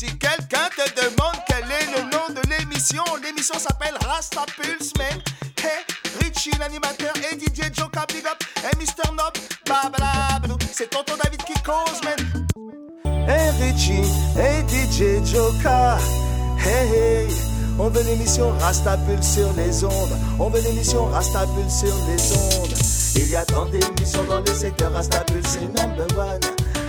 Si quelqu'un te demande quel est le nom de l'émission, l'émission s'appelle Rasta Pulse, man. Hey, Richie, l'animateur, et DJ Joka Big Up, et Mr. Nob, babalablou. C'est tonton David qui cause, man. Hey Richie, hey DJ Joka, hey hey. On veut l'émission Rasta Pulse sur les ondes. On veut l'émission Rasta Pulse sur les ondes. Il y a tant d'émissions dans le secteur Rasta Pulse, c'est number one.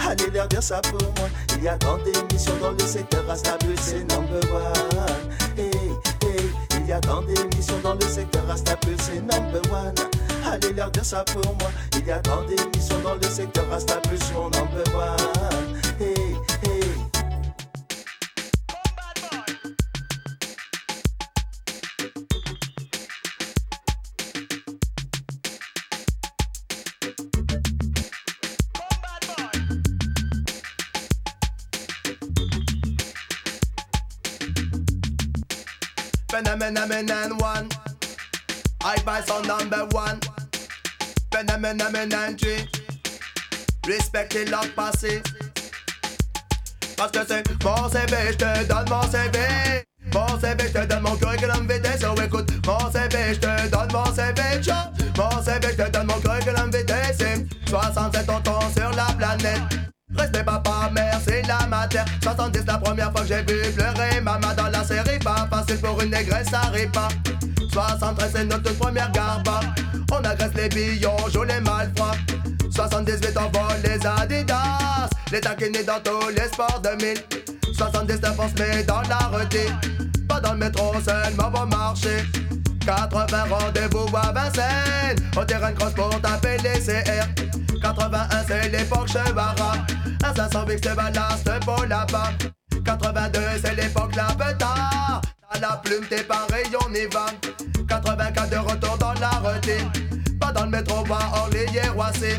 Allez leur dire ça pour moi. Il y a tant d'émissions dans le secteur Rasta Pulse, c'est number one. Hey, hey. Il y a tant d'émissions dans le secteur Rasta Pulse, c'est number one. Allez leur dire ça pour moi. Il y a tant d'émissions dans le secteur Pulse, mon number one. Phenomenon one. I buy son number one. Phenomenon three. Respectez leur passé. Parce que c'est mon CV, je te donne mon CV. Mon CV, je te donne mon curriculum vitae. So écoute, mon CV, je te donne mon CV. Mon CV, je te donne mon curriculum vitae. C'est 67 tontons sur la planète. Respect papa, c'est la matière. 70 la première fois que j'ai vu pleurer. Maman dans la série, pas facile pour une négresse, ça arrive pas. 73 c'est notre toute première garba. On agresse les billons, joue les malfroids 78 on vole les Adidas. Les taquinés dans tous les sports 2000 79 on se met dans la routine Pas dans le métro seulement pour marcher. 80 rendez-vous à Vincennes. Au terrain de cross pour taper les CR 81 c'est l'époque Chevara. 500 VX de ballast pour la part. 82 c'est l'époque la petard T'as la plume t'es pareil on y va. 84 de retour dans la routine. Pas dans le métro pas Orly Roissy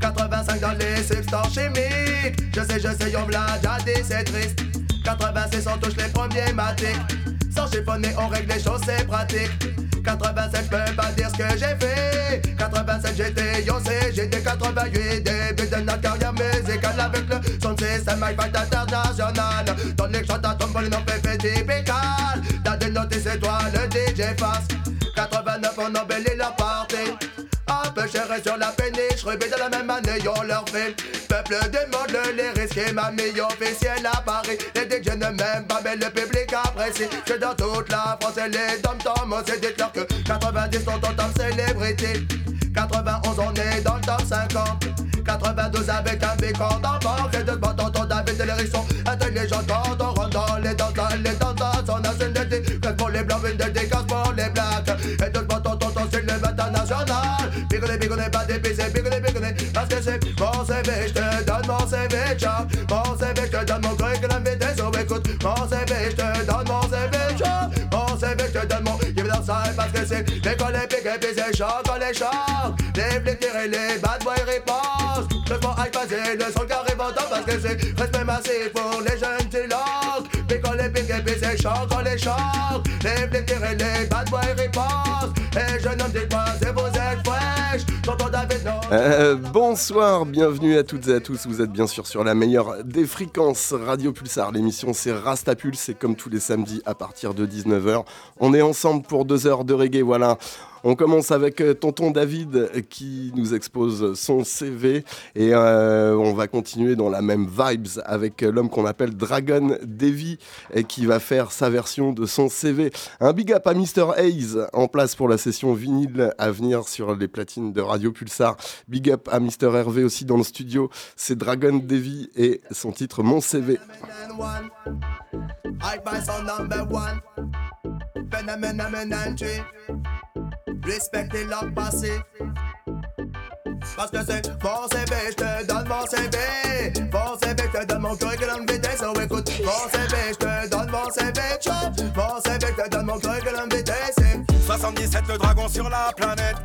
85 dans les substances chimiques Je sais je sais on l'a déjà dit c'est triste. 86 on touche les premiers matiques Sans chiffonner on règle les choses c'est pratique. 87 je peux pas dire ce que j'ai fait. 87 j'étais yo c'est j'étais 88 Début de notre carrière musicale Avec le son système hi-fi international. Dans les chants à volume on fait typical. T'as dénoté c'est toi le DJ face 89 on embellit leur party. Un peu cher sur la péniche, rubé de la même année, on leur fait Peuple demande les risques et ma meilleure officielle à Paris. Les DJ ne m'aiment pas mais le public apprécie. Que dans toute la France et les dom-toms C'est dites-leur que 90 sont en célébrité 91 on est dans le top 50 92 avec un bécor d'enfant. C'est de bon tonton David de l'érisson. Intelligent quand on rentre dans les danses Les danses on a une dédé Crève pour les blancs, une dédicace pour les blacks. Et de bon tonton c'est le international. Bigolé, bigolé, pas dépisé, bigolé, bigolé Parce que c'est mon CV, je te donne mon CV, ciao. Mon CV, je te donne mon curriculum vitae, so écoute. Mon CV, je te donne mon CV, ciao. Mon CV, je te donne mon Give it outside parce que c'est l'école épique et puis c'est choc, on les choc Les flics tirent les bad boys ripostent Le sport high passé, le son carré ventant parce que c'est respect massif pour les jeunes tilocs L'école épique et puis c'est choc, on les choc Les flics tirent les bad boys ripostent Et jeune homme, dites-moi, c'est vous êtes non Euh, bonsoir, bienvenue à toutes et à tous. Vous êtes bien sûr sur la meilleure des fréquences Radio Pulsar. L'émission c'est Rasta Pulse et comme tous les samedis à partir de 19h, on est ensemble pour deux heures de reggae. Voilà. On commence avec euh, tonton David euh, qui nous expose son CV et euh, on va continuer dans la même vibes avec euh, l'homme qu'on appelle Dragon Davy et qui va faire sa version de son CV. Un big up à Mr. Hayes en place pour la session vinyle à venir sur les platines de Radio Pulsar. Big up à Mr. Hervé aussi dans le studio. C'est Dragon Davy et son titre Mon CV. Respectez leur passé. Parce que c'est mon CV, je te donne mon CV. Mon CV, je te donne mon curriculum vitae. So écoute, mon CV, je te donne mon CV. Ciao. Mon CV, je te donne mon curriculum vitae. C'est 77 le dragon sur la planète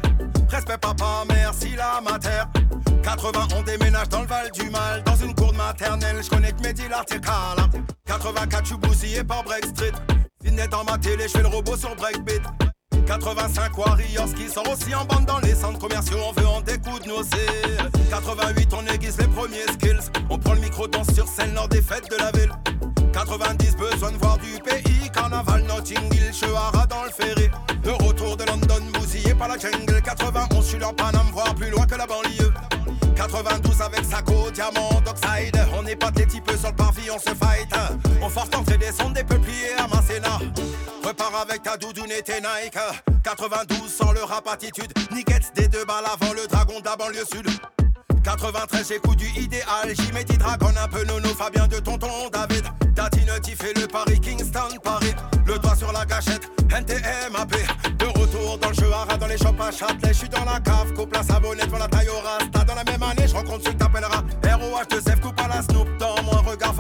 Respect papa, merci la mater 80 on déménage dans le Val du Mal Dans une cour de maternelle, je connecte mes deals articales 84 je suis bousillé par Break Street Vignette dans ma télé, je fais le robot sur Breakbeat 85 Warriors qui sort aussi en bande dans les centres commerciaux On veut en découdre nos ailes 88 on aiguise les premiers skills On prend le micro, danse sur scène lors des fêtes de la ville 90 besoin de voir du pays. Carnaval, Notting Hill, Chehara dans le ferry. De retour de London, bousillé par la jungle. 91, je suis leur Paname, voir plus loin que la banlieue. 92 avec Sako, Diamant, Dockside. On pas des types sur le parvis, on se fight. On force d'entrer des sons des. Doudoune Nike. 92 sans le rap attitude. Nickets des deux balles avant le dragon de la banlieue sud. 93 j'écoute du idéal, mets dragon un peu nono, Fabien de tonton David. Tatine fait le Paris, Kingston, Paris. Le doigt sur la gâchette, NTMAP. De retour dans le jeu à dans les shops à Châtelet. J'suis dans la cave, coupe la savonnette, devant la taille au rasta. Dans la même année, j'rencontre celui qui t'appellera ROH de Zef,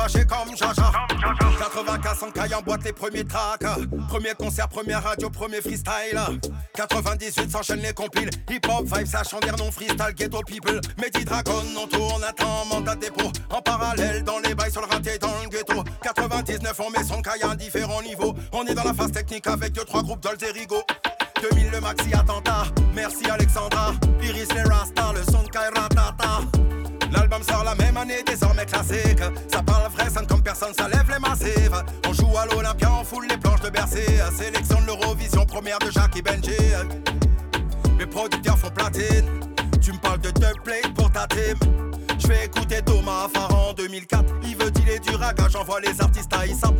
fâché comme Jaja. 95 en boîte les premiers tracks. Premier concert, première radio, premier freestyle. 98 s'enchaînent les compiles. Hip hop, vibe, ça dire non freestyle, ghetto people. Mehdi Dragon, on tourne, attend, mandat dépôt. En parallèle, dans les bails sur le raté, dans le ghetto. 99, on met son caille à différents niveaux. On est dans la phase technique avec deux, trois groupes Dolce Rigo. 2000 le maxi attentat, merci Alexandra. Iris les Rasta, le son de. Sort la même année, désormais classique. Ça parle vrai, sonne comme personne, ça lève les massifs. On joue à l'Olympia, on foule les planches de Bercy. Sélection de l'Eurovision, première de Jacques Benji. Mes producteurs font platine. Tu me parles de plate pour ta team. Je vais écouter Thomas Farah en 2004. Il veut dealer du raga, j'envoie les artistes à ISAP.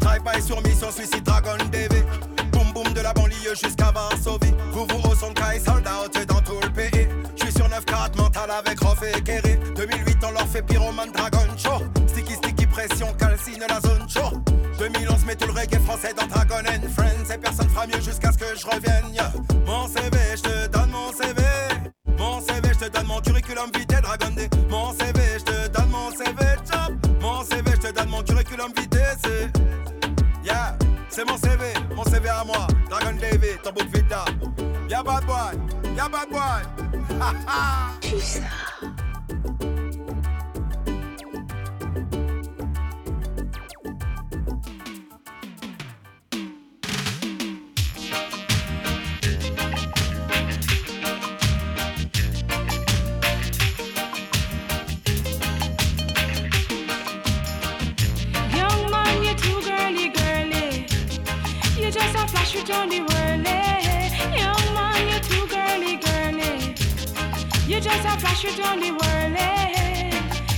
Drive-by sur mission, Suicide Dragon DV. Boum boum de la banlieue jusqu'à Varsovie. Vous vous au son sold out dans tout le pays. Je suis sur 9-4 mental avec Rof et Kerry. 2008, on leur fait Pyroman Dragon Show. Sticky sticky pression, calcine la zone show. 2011, mets tout le reggae français dans Dragon and Friends. Et personne fera mieux jusqu'à ce que je revienne. Mon CV, je te donne mon CV. Mon CV, je te donne mon curriculum vitae Dragon D. Mon CV, je te donne mon CV job. Mon CV, je te donne mon curriculum vitae. C'est. Yeah, c'est mon CV, mon CV à moi. Dragon David, ton book vita. Yeah, bad boy. Yeah, bad boy. Ha ha. It on the whirly. Young man, you're too girly, girly. You just a flash it on the whirly.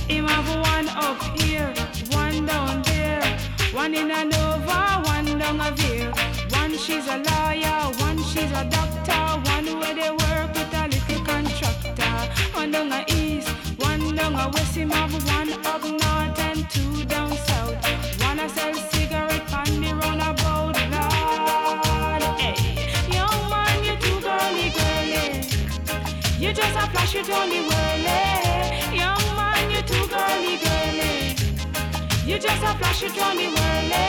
Him have one up here, one down there. One in a Nova, one down a veer. One she's a lawyer, one she's a doctor. One where they work with a little contractor. One down a east, one down a west. Him have one up north and two down south. One a sell You just a flash on the whirly. Young man, you too girly, girly. You just a flash on the whirly.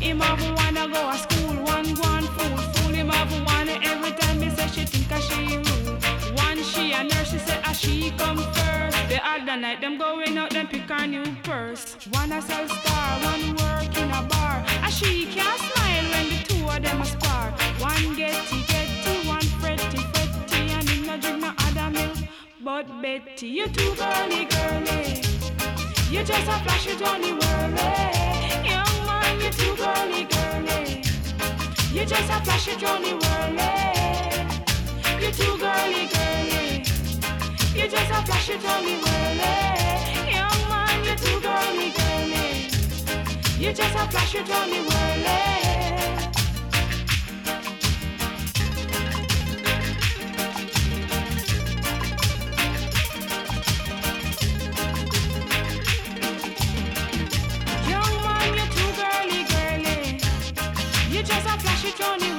Him have wanna go to school, one go on fool, fool him have wanna every time he say she think a she rude. One she a nurse, she say a she come first. The other night them going out, them pick a new purse. One a sell star, one work in a bar. A she can't smile when the two of them a spar. One get But Betty, you're too girly, girly. You just a flash it on whirly. Young man, you're too girly, girly. You just a flash it on the whirly. You too girly, girly. You just a flash it on whirly. Young man, you're too girly, girly. You just a flash it on whirly. Keep your new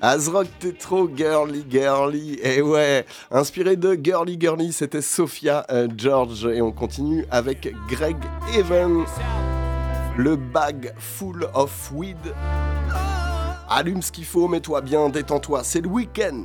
Azrock, t'es trop girly, girly. Et ouais, inspiré de Girly, girly, c'était Sophia euh, George. Et on continue avec Greg Evan. Le bag full of weed. Allume ce qu'il faut, mets-toi bien, détends-toi, c'est le week-end.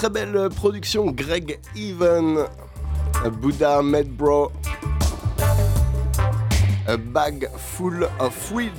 très belle production, Greg Even, Buddha Medbro, A Bag Full of Weed.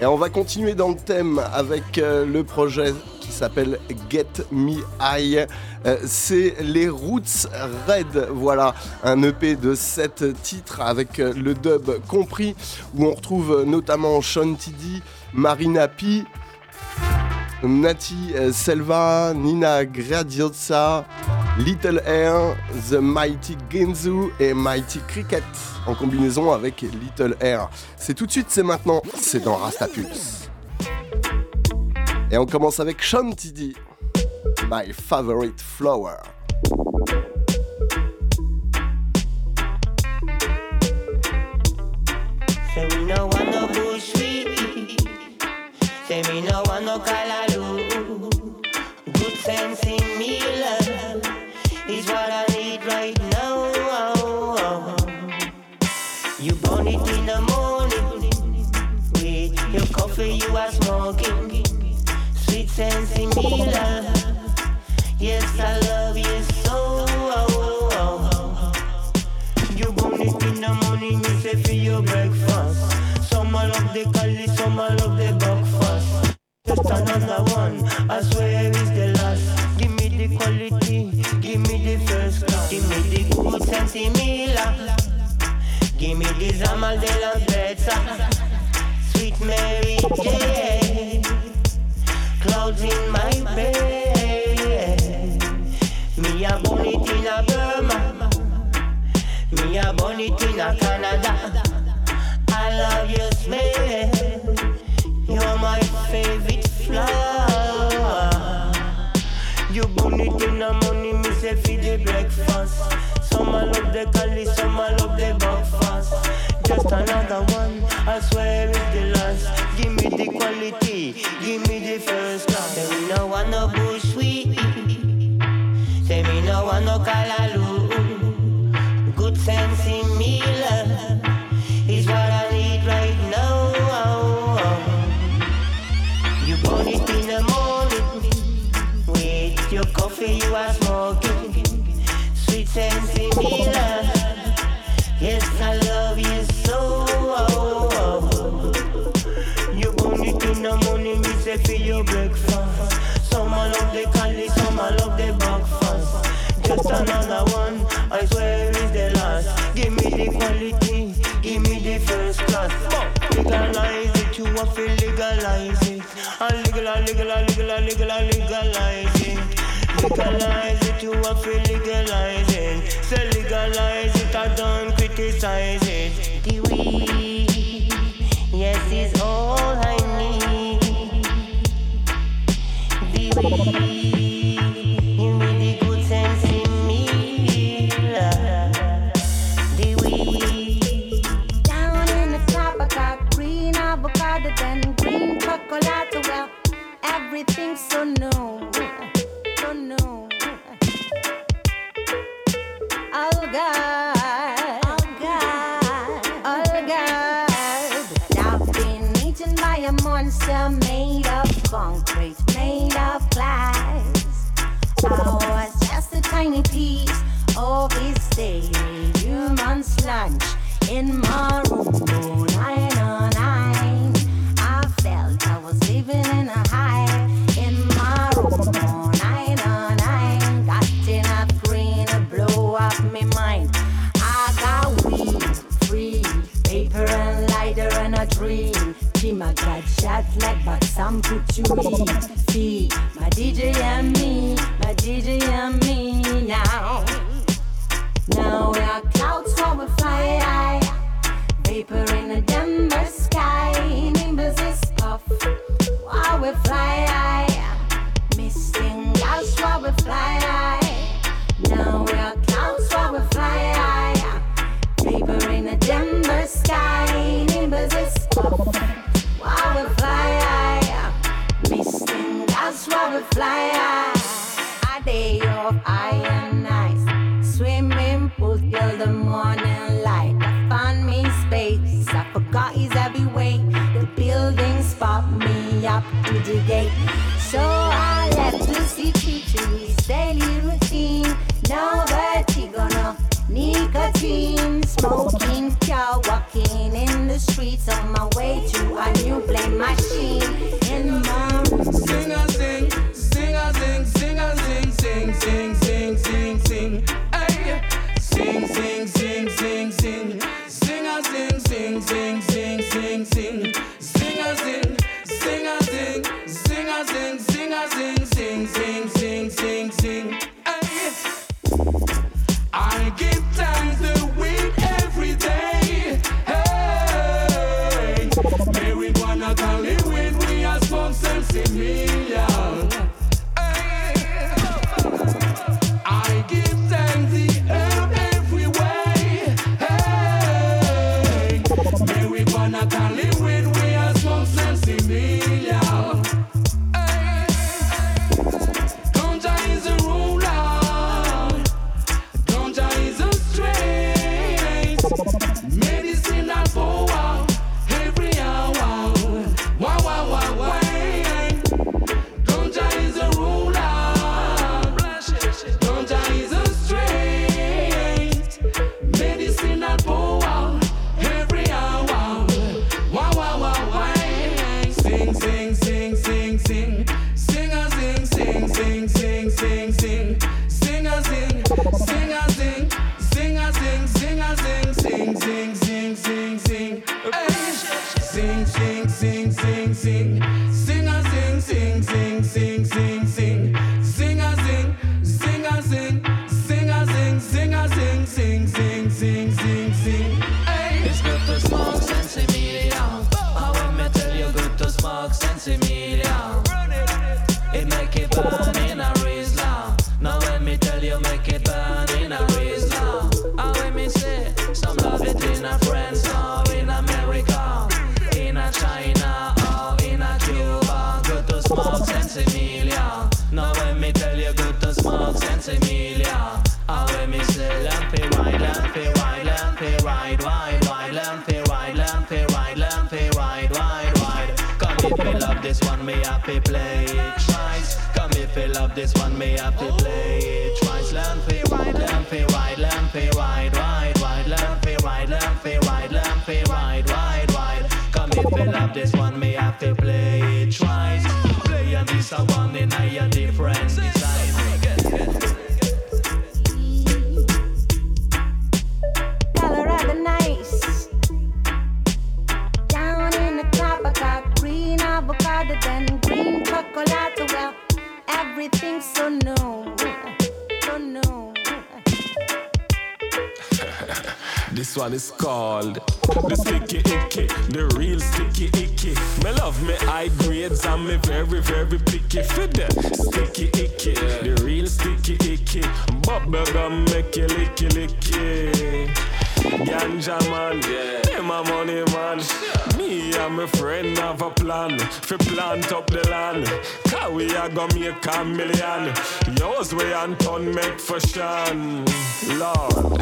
Et on va continuer dans le thème avec euh, le projet qui s'appelle Get Me High. Euh, c'est les Roots Red, voilà, un EP de 7 titres avec euh, le dub compris, où on retrouve notamment Sean Tiddy, Marina P, Nati Selva, Nina Gradiozza, Little Air, The Mighty Genzu et Mighty Cricket en combinaison avec Little Air. C'est tout de suite, c'est maintenant, c'est dans Rastapulse. Et on commence avec Sean Tiddy, My Favorite Flower. Say we no want no bullshit. Say me no want no callaloo. Good sense in me, love, is what I need right now. You it in the morning with your coffee you are smoking. Sweet sense in me, love. Clouds in my bed. A born it in a Canada. I love your smell. You're my favorite flower. You it in the morning, me say feed the breakfast. Some I love the cali, some I love the breakfast. Just another one, I swear it's the last. Give me the quality, give me the first class. Say me no want no bushweed. Say me no want no callaloo. Your coffee you are smoking. Sweet sense in love. Yes, I love you so. You burn it in the morning, me say for your breakfast. Some I love the cali, some I love the breakfast. Just another one, I swear ninja man. Yeah, my money man. Yeah. Me and my friend have a plan. Fi plant up the land. Cause we are gonna make a million. Yours way and turn make for shan. Lord.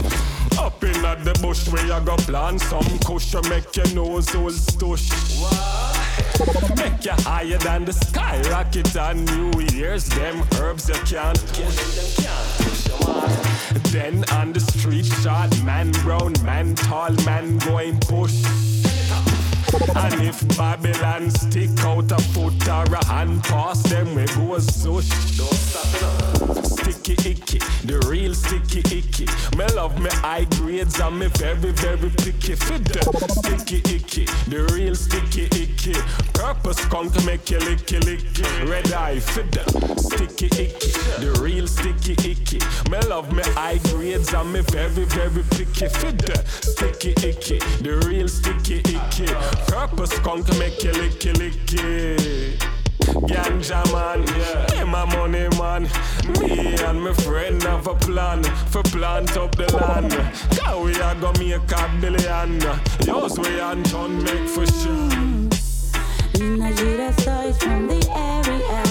Up in at the bush where you go plant some kush make your nose all stush. What? Make you higher than the sky, rocket and New Year's. Them herbs you can't. Push. Then on the street, shot man, brown man, tall man going push. And if Babylon stick out a foot or a hand past them, we go zush. Stop. Sticky icky, the real sticky icky. Me love me high grades and me very, very picky. Fit the sticky icky, the real sticky icky a skunk make you lick lick. Red eye fiddle, sticky icky, the real sticky icky. Me love me high grades and me very very picky fiddle, sticky icky, the real sticky icky. Purple skunk make you lick licky. Ganja man, yeah. me my money man. Me and my friend have a plan for plant up the land. Cause we are gonna make a billion. Yours we and John make for sure. Meninas direções from the area.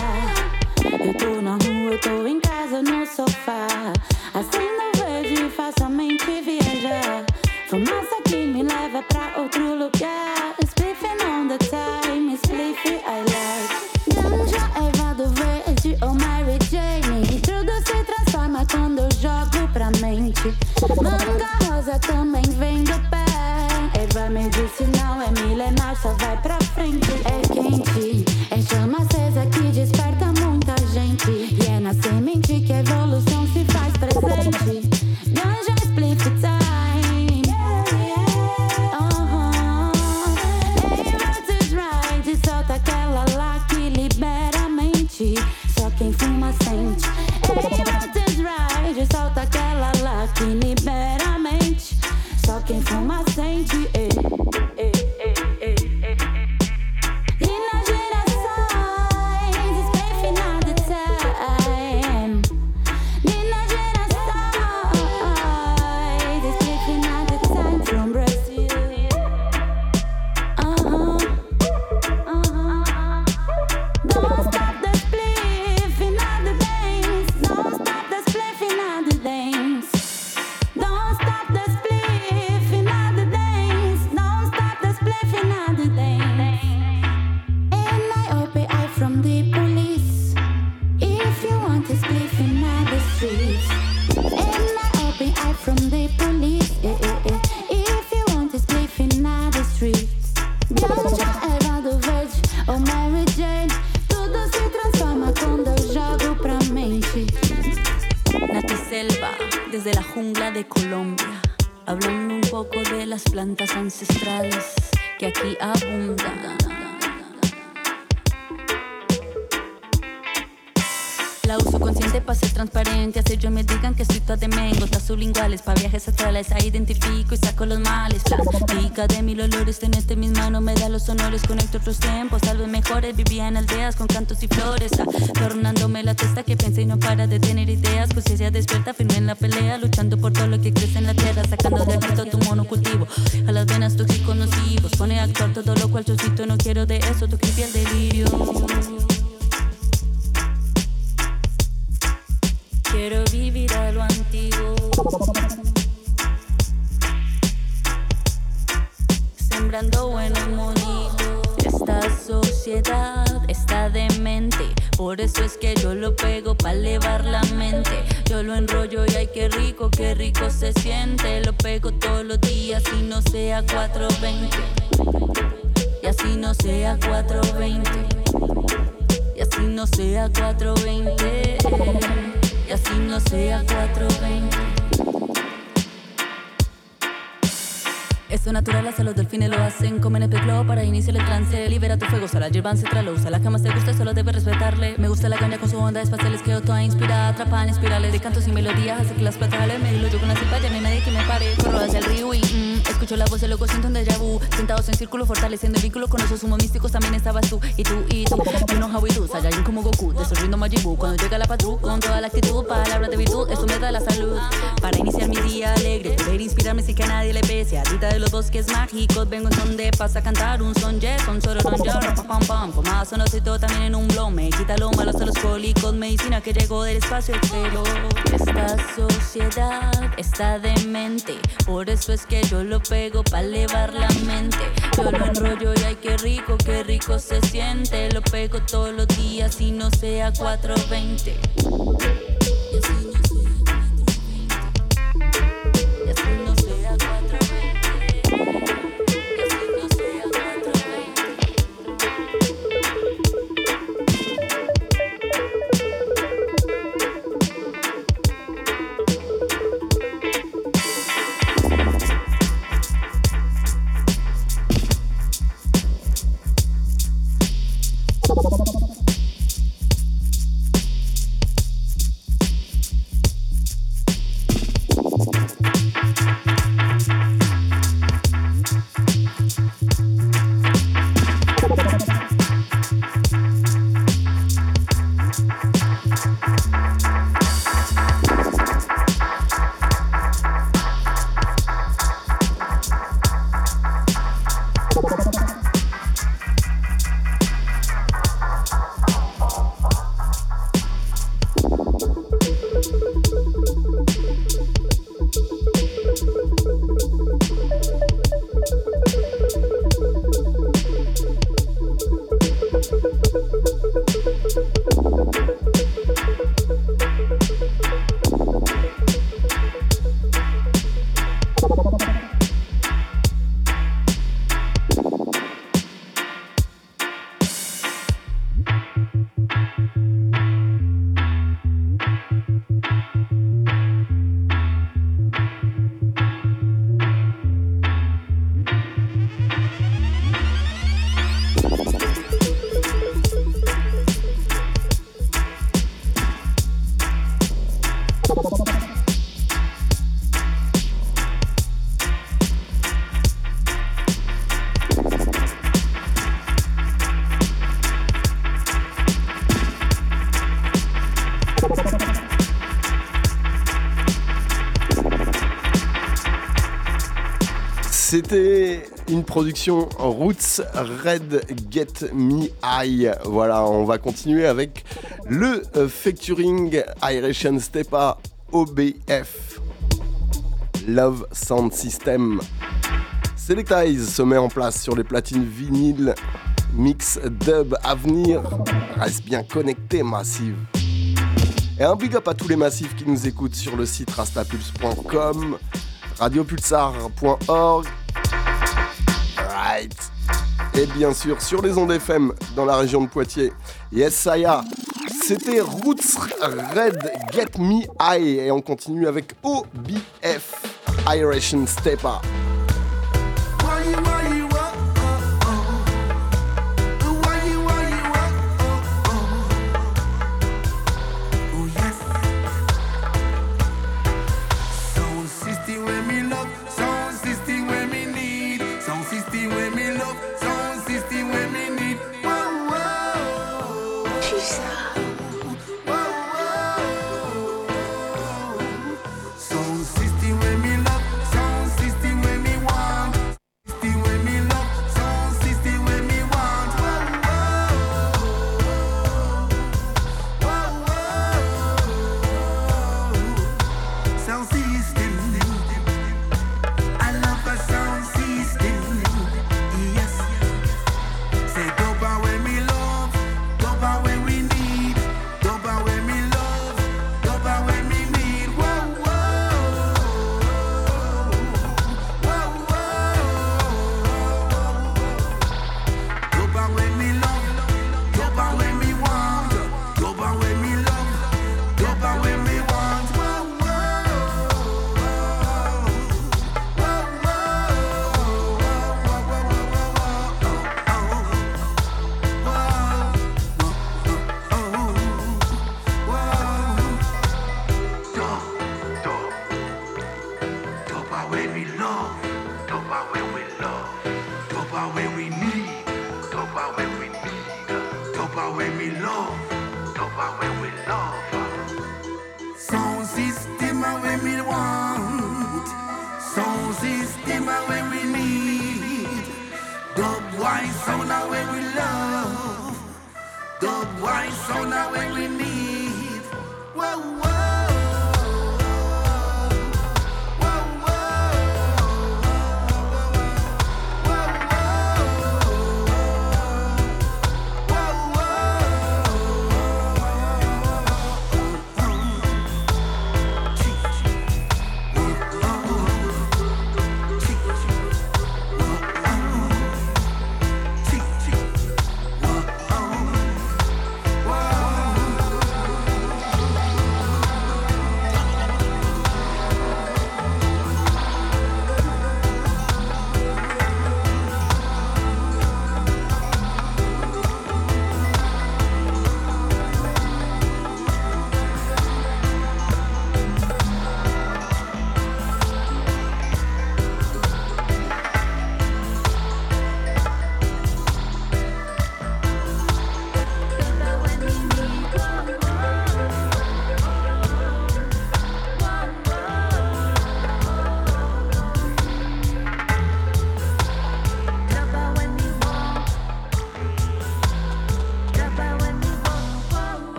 Eu tô na rua, eu tô em casa, no sofá. Assim Acendo verde e faço a mente viajar. Fumaça que me leva pra outro lugar. Spliffing on the time, spliffy I like. Ganja, erva é do verde ou Mary Jane. Tudo se transforma quando eu jogo pra mente. Manga rosa também vem do pé. Erva medicinal é milenar, só vai pra frente. Cuando llega la patrú con toda la actitud Palabras de virtud, eso me da la salud. Para iniciar mi día alegre Poder inspirarme sin que a nadie le pese. Adita de los bosques mágicos Vengo en son de paz a cantar. Un son yes, un solo don yo. Pam pam pam. Pomada todo también en un blog Me quita lo malo a los cólicos. Medicina que llegó del espacio exterior Esta sociedad está demente. Por eso es que yo lo pego para elevar la mente. Yo lo enrollo y ay qué rico, qué rico se siente. Lo pego todos los días y no sea 420. Production Roots Red Get Me High. Voilà, on va continuer avec le euh, featuring Iration Stepa OBF. Love Sound System. Selectize se met en place sur les platines vinyles. Mix Dub Avenir. Reste bien connecté, Massive. Et un big up à tous les massifs qui nous écoutent sur le site rastapulse.com, radiopulsar.org. Et bien sûr sur les ondes FM dans la région de Poitiers. Yes, Saya. C'était Roots Red Get Me High. Et on continue avec OBF Iration Stepper.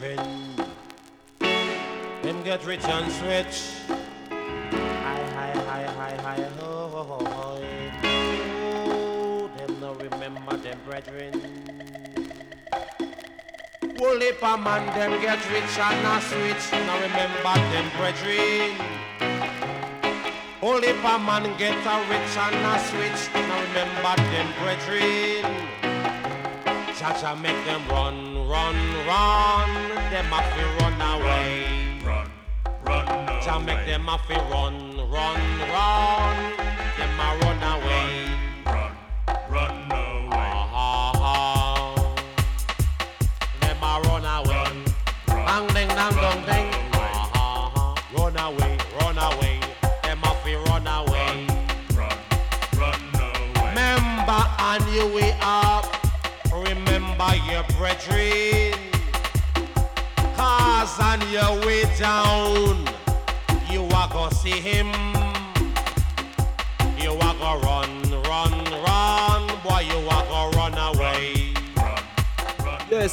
Remember them get rich and switch. Hi, hi, hi, hi, hi, ho, ho, ho, ho. Oh, them now remember them brethren. Whole heap of man them get rich and a switch. Now remember them brethren. Whole heap of man get a rich and a switch. Now remember them brethren. Cha-cha make them run, run, run. Them to run away. Run, run away. Cha make them have to run, run, run. Them a run away.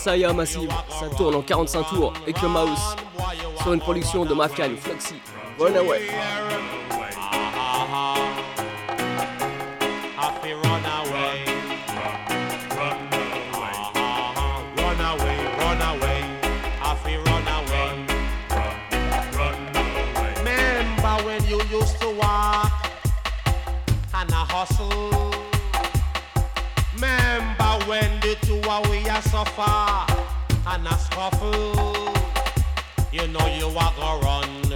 Am Massive, ça tourne en 45 tours avec le mouse sur une production de Mafkan Floxy. Runaway. Suffer and a scuffle? You know you are gonna run, run,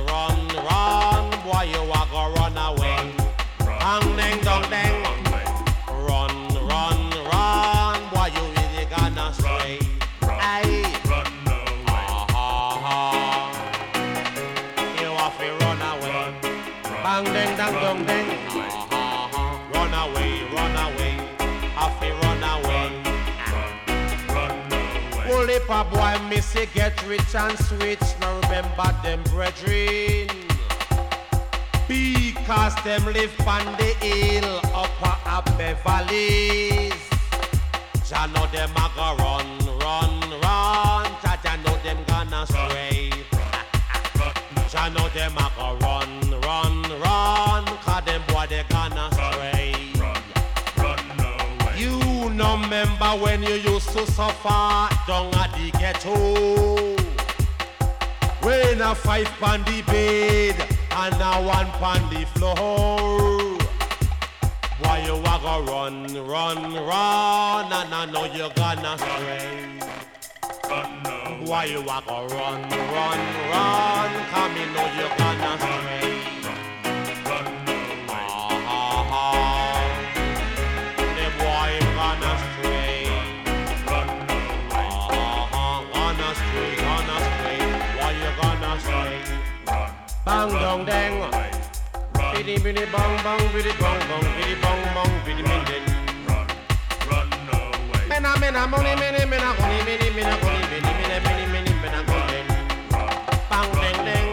me say get rich and switch. Now remember them brethren. Because them live on the hill upper up valleys. Jah know them a go run, run, run. Jah Jah know them gonna stray. Jah know them a go run, remember when you used to suffer down at the ghetto. When a five pound the bed and a one pound the floor. Why you a go run, run, run, and I know you gonna stray. Why you a go run, run, run, come in know you gonna stray. bang dong dang. Biddy biddy bang bang biddy bang bong, biddy bong bong, biddy min ding. Run, run away. Mena mena money mena mena money mena mena money mena mena mena mena mena bang ding ding.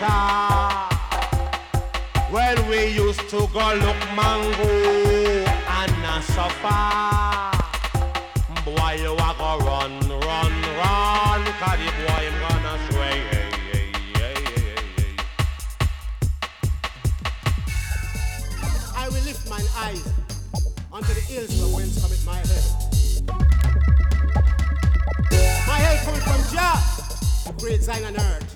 Gutter? When we used to go look mango and a suffer. Boy, you a go run, run, run, cause the boy him gonna hey. I will lift mine eyes unto the hills from whence cometh my help. My help cometh from Jah, who creates Zion and earth.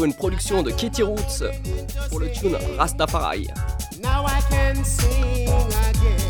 une production de Kitty Roots pour le tune Rastafari. Now I can sing again.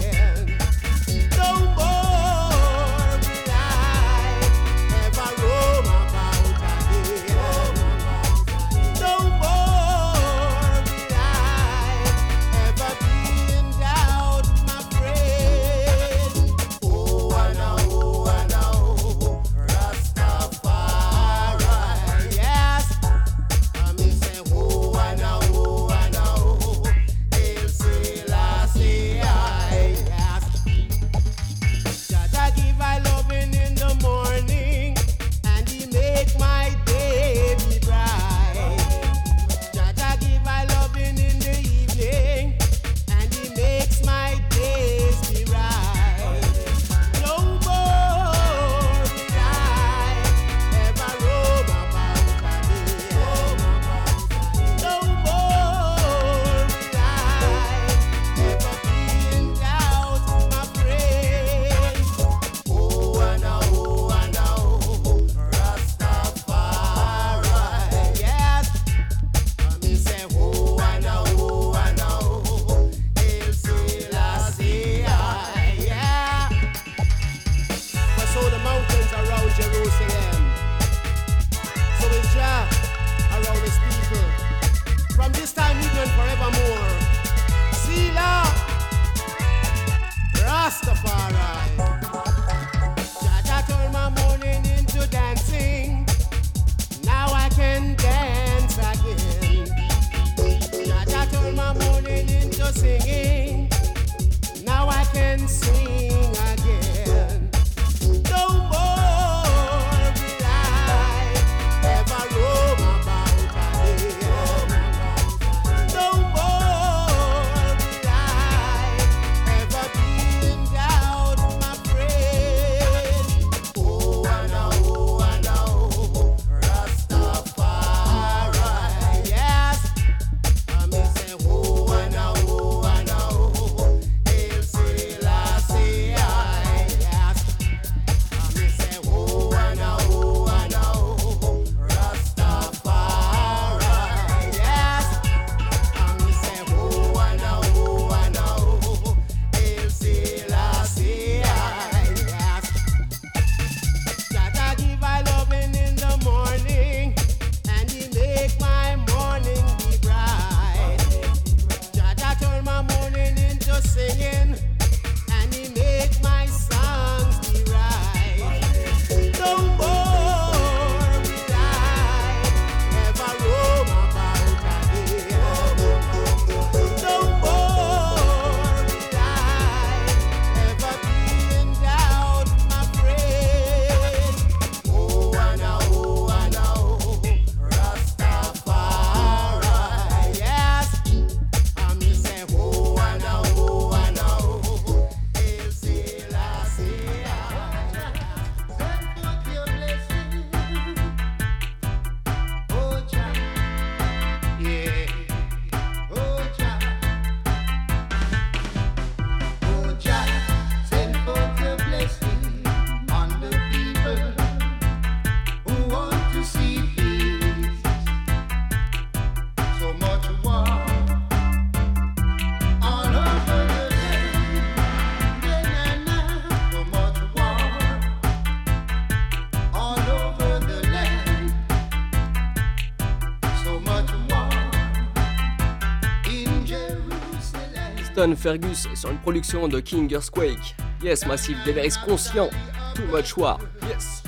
Fergus sur une production de King Earthquake. Yes, massive, délire conscient, tout much war. Yes.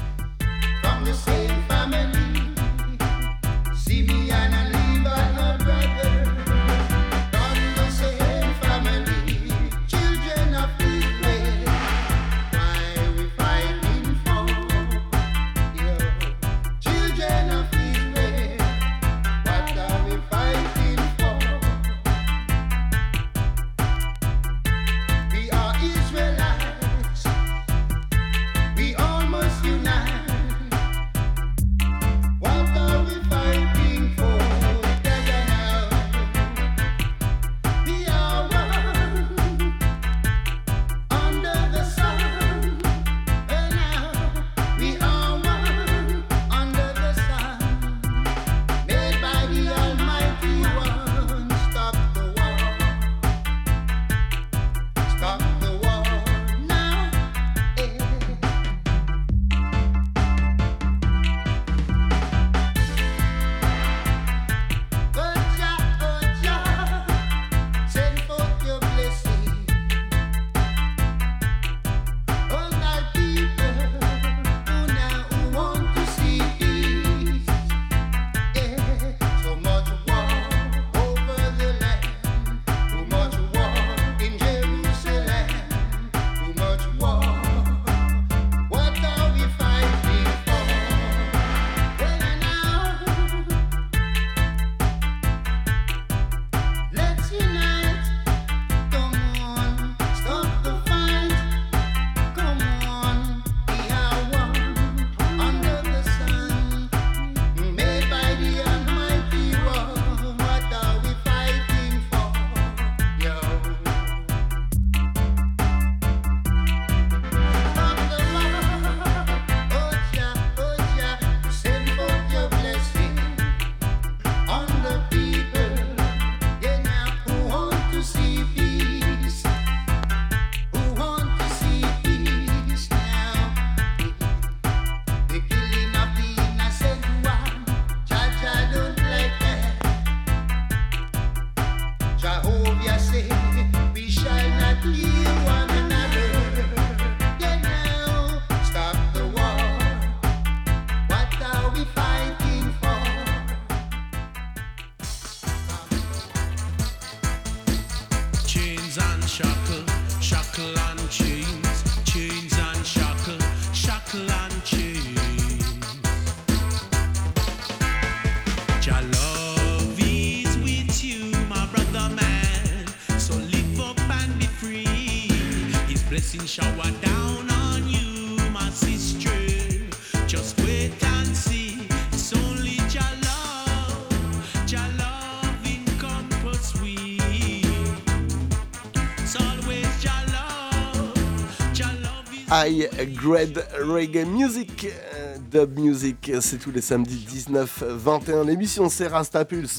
High Grade Reggae Music, euh, Dub Music, c'est tous les samedis 19-21. L'émission c'est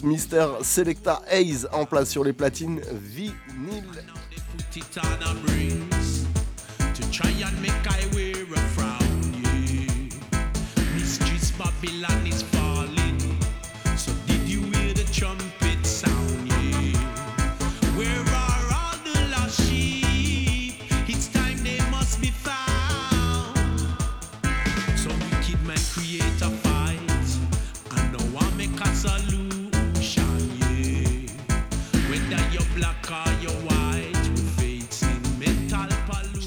Mister Selecta Hayes en place sur les platines.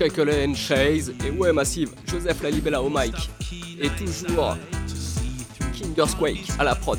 Jekyll and Chase et ouais massive, Joseph Lalibella au mic. Et toujours Kindersquake à la prod.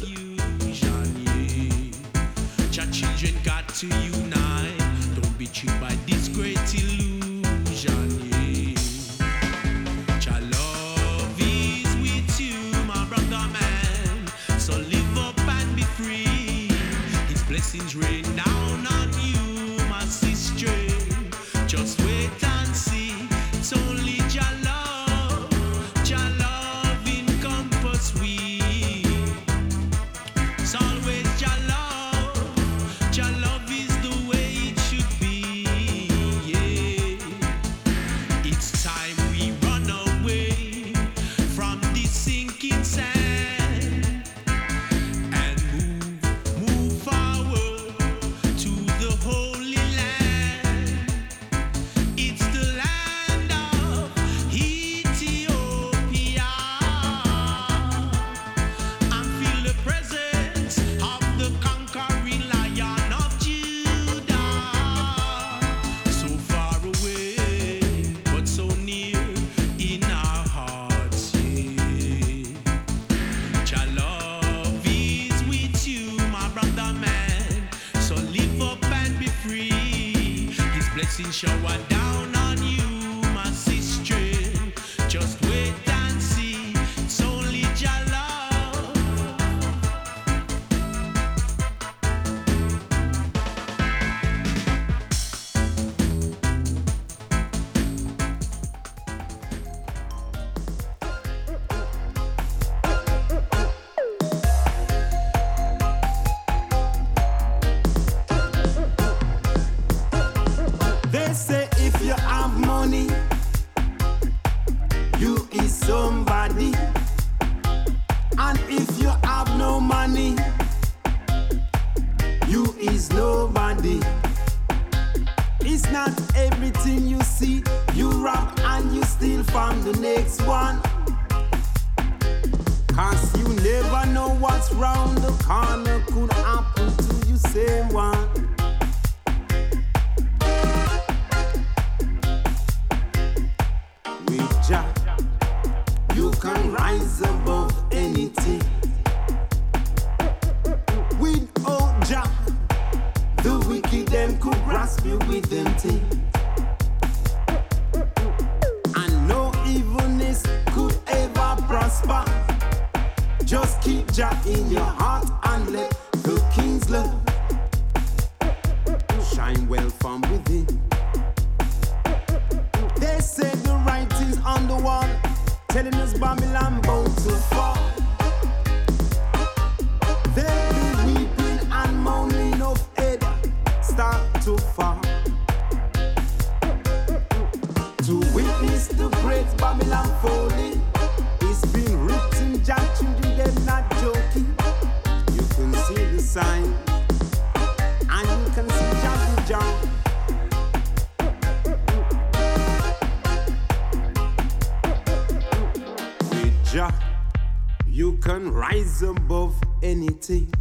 rise above anything.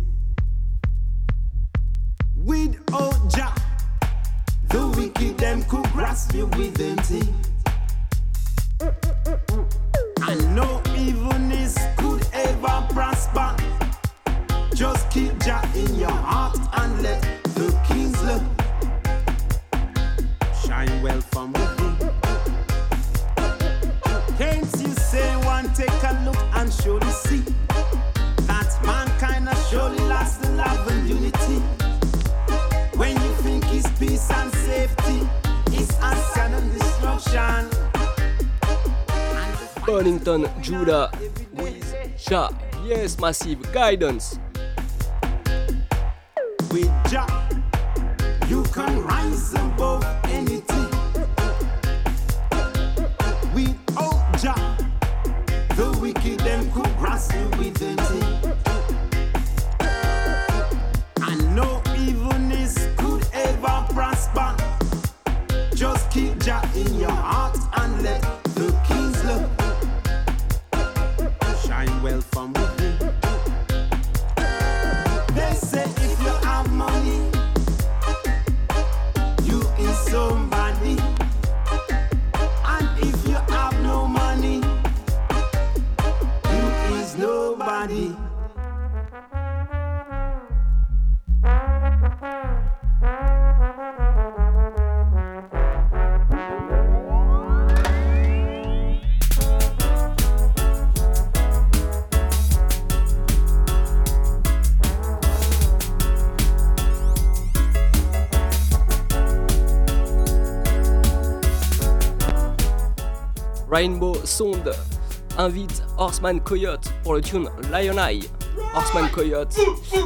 With Oja, the wicked them could grasp you with them. Judah with Shah. Yes, massive guidance. Rainbow Sound invite Horseman Coyote pour le tune Lion Eye. Horseman Coyote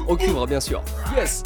au cuivre bien sûr. Yes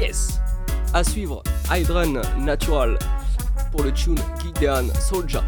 Yes! À suivre, Hydran Natural pour le tune Gideon Soldier.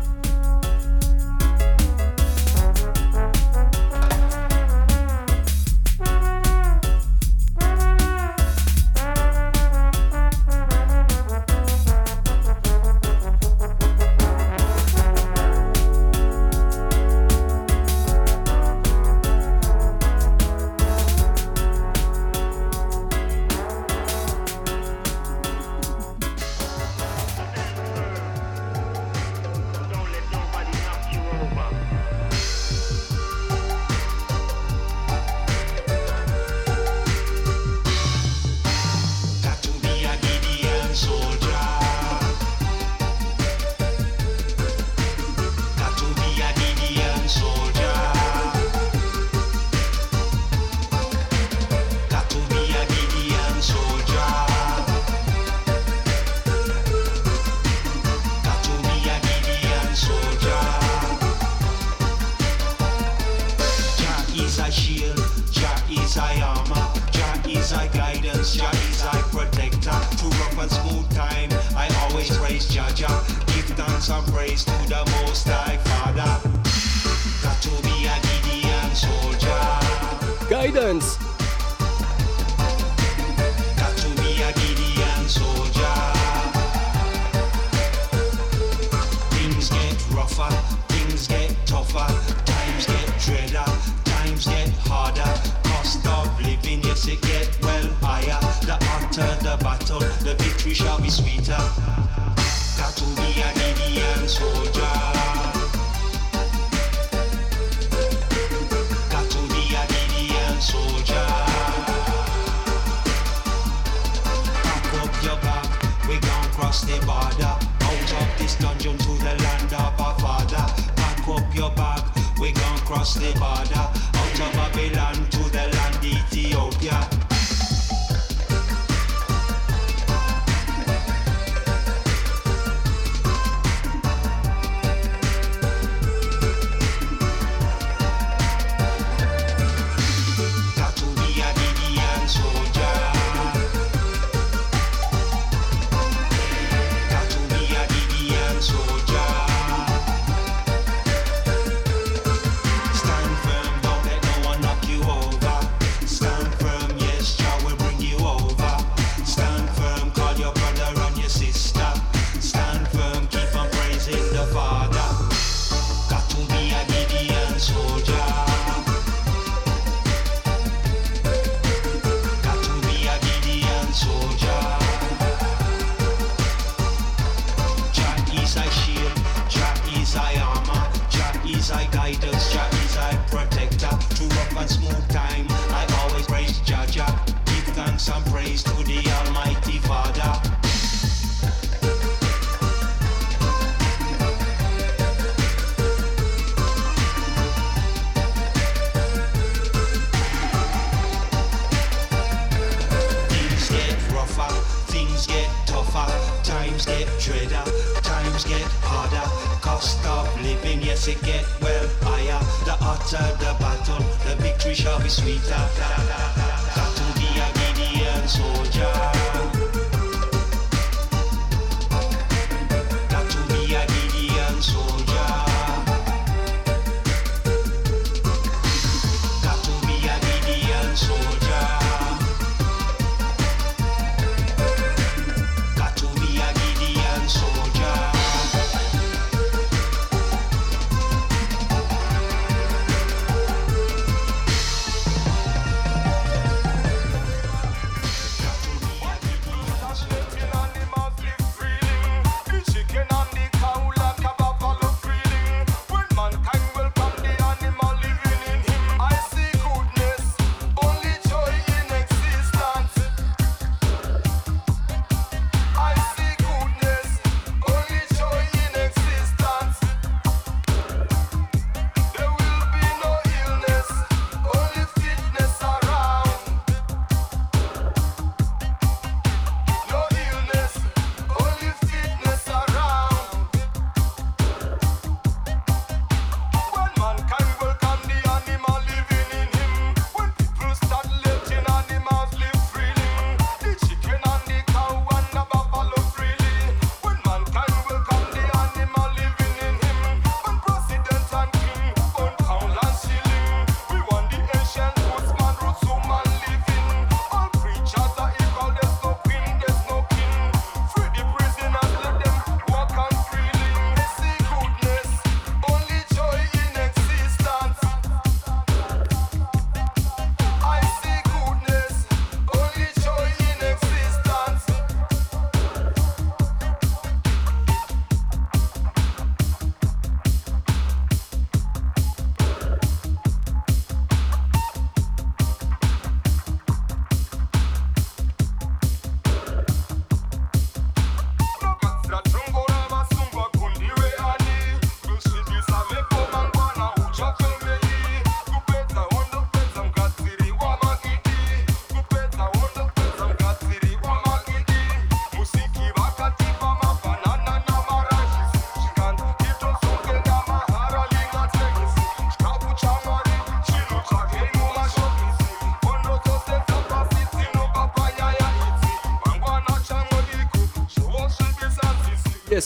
and smooth time. I always praise Jaja. Give thanks and praise to the Almighty Father. times get harder. Cost of living, yes, it get after the battle, the victory shall be sweeter. Got to be a Gideon soldier. Got to be a Gideon soldier.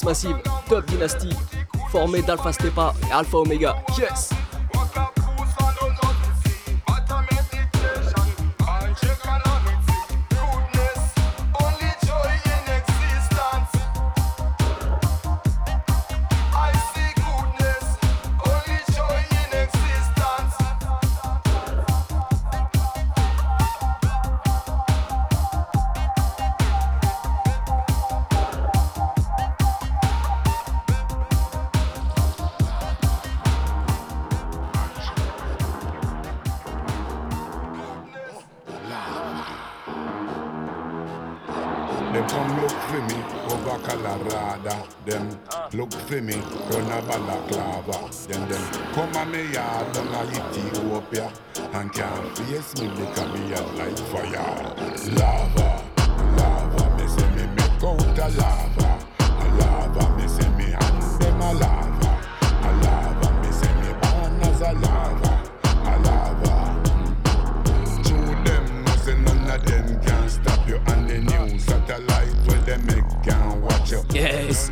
Massive, Top Dynasty, formé d'Alpha Stepa et Alpha Omega. Yes! Them come look for me over Colorado. Them look for me run a balaclava. Them them come a me yard down a Ethiopia and can't face me because me a light fire. Lava, lava, me say me make out a lava.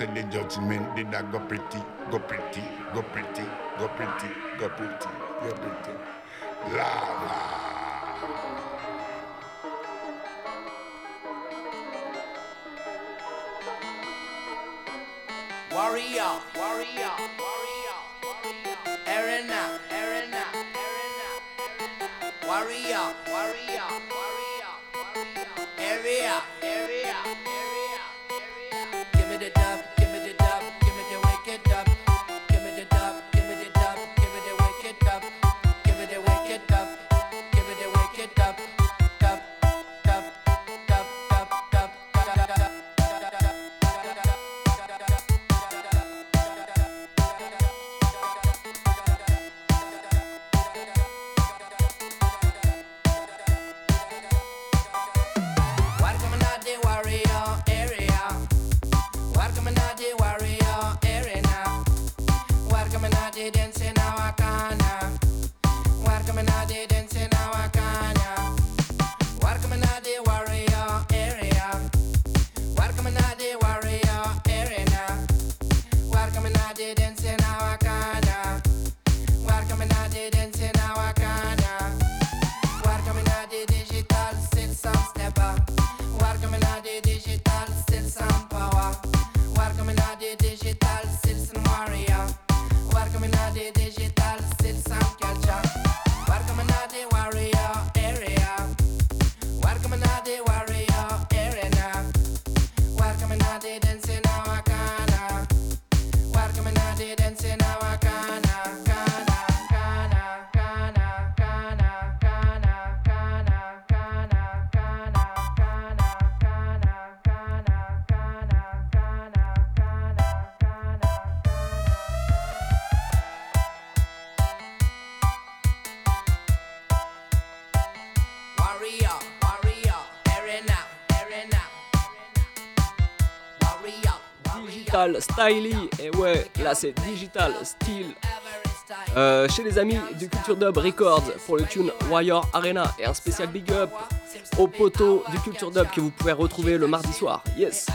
said the judgment did that go pretty, go pretty, go pretty, go pretty, go pretty, go pretty. Lava. Warrior, warrior, warrior, warrior. Arena, arena, arena. Warrior, warrior, warrior, warrior. Area, area, area. Digital Styly. Et ouais, là c'est Digital Style. Euh, chez les amis du Culture Dub Records pour le tune Warrior Arena et un spécial big up au poteau du Culture Dub que vous pouvez retrouver le mardi soir. Yes!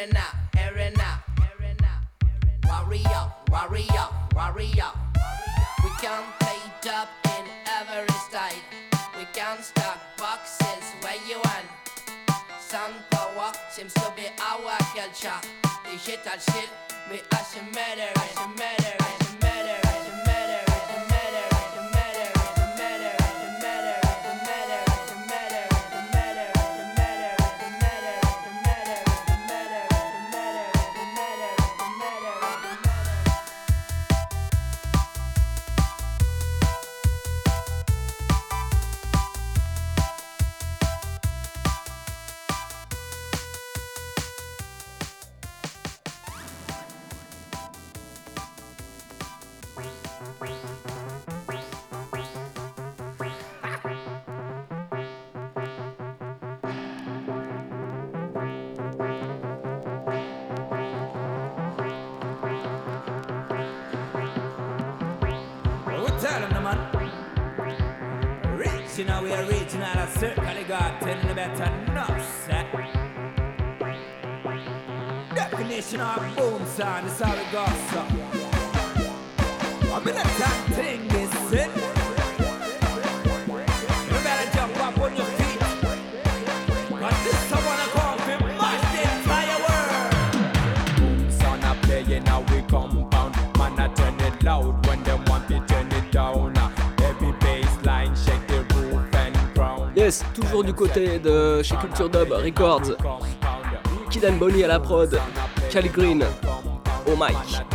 Arena, arena. Warrior, warrior, warrior. We can play dub in every style. We can stack boxes where you want. Sun power seems to be our culture. Digital shit, we are a. Yes, toujours du côté de chez Culture Dub Records. Kidan Bonny à la prod, Cali Green au mic.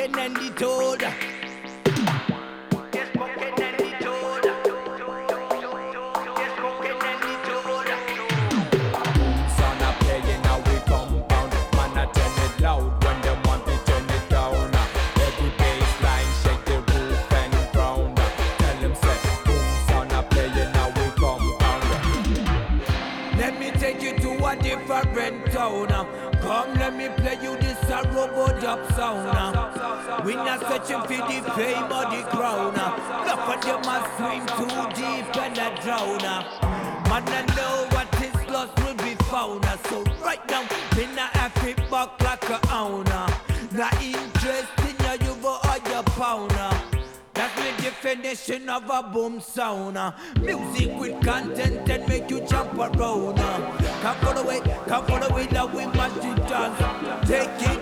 ten and the two. have a boom sound. Music with content and make you jump around. Come follow it, come follow it, now we must dance. Take it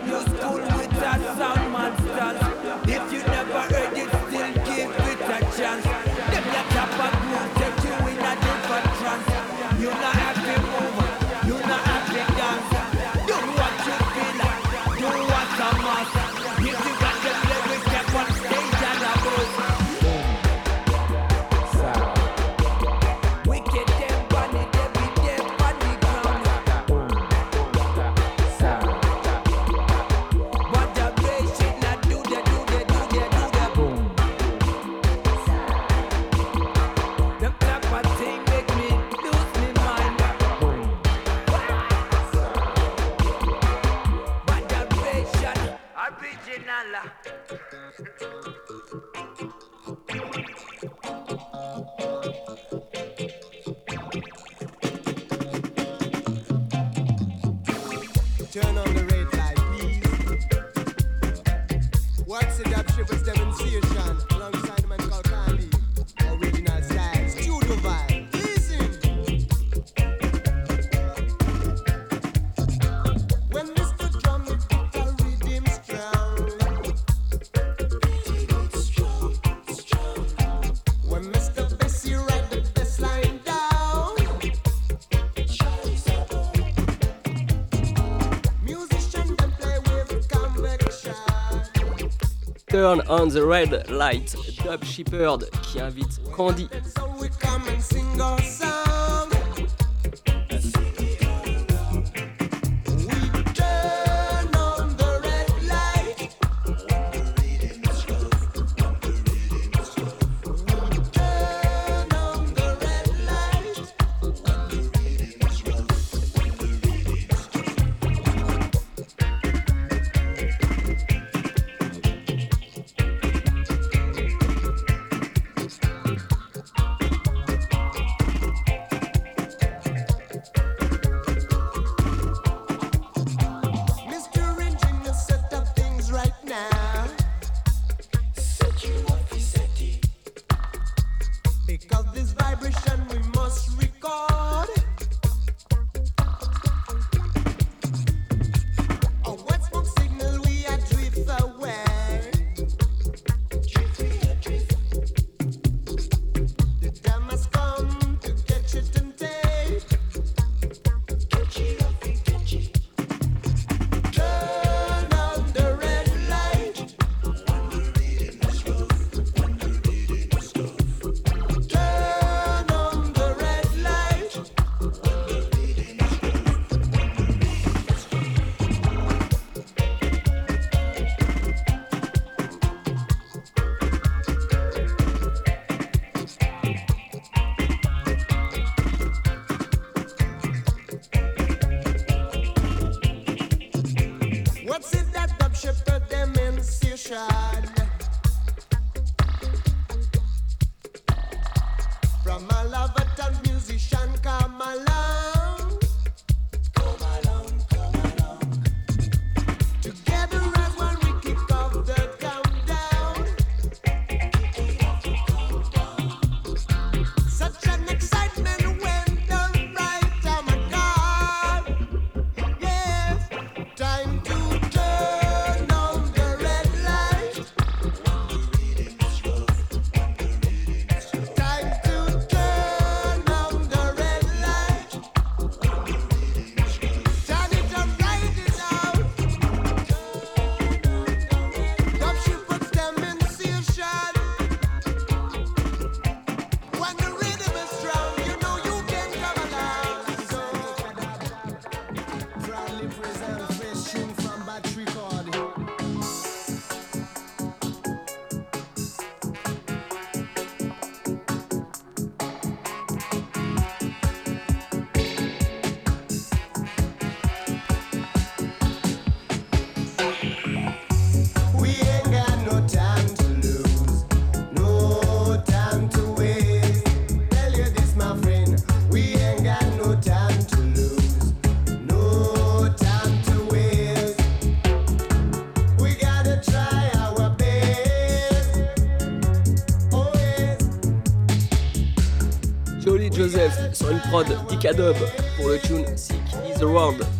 Turn on the Red Light, Dub Shepherd qui invite Candy. prod Dick Adobe pour le tune Sick is the World.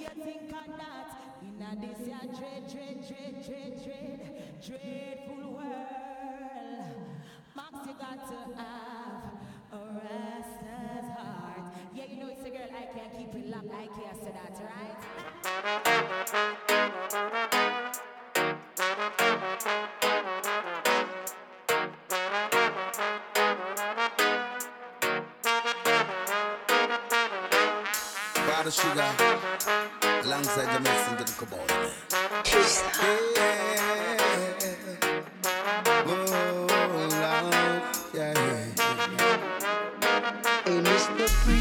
You think of that in a this your dread, dread, dread, dread, dread, dreadful world. Max, you got to have a restless heart. Yeah, you know it's a girl. I can't keep it locked. I can't say that, right? Bottle sugar alongside Jamaican little boy. Yeah. Oh, Lord. Yeah. Hey, Mr. Free.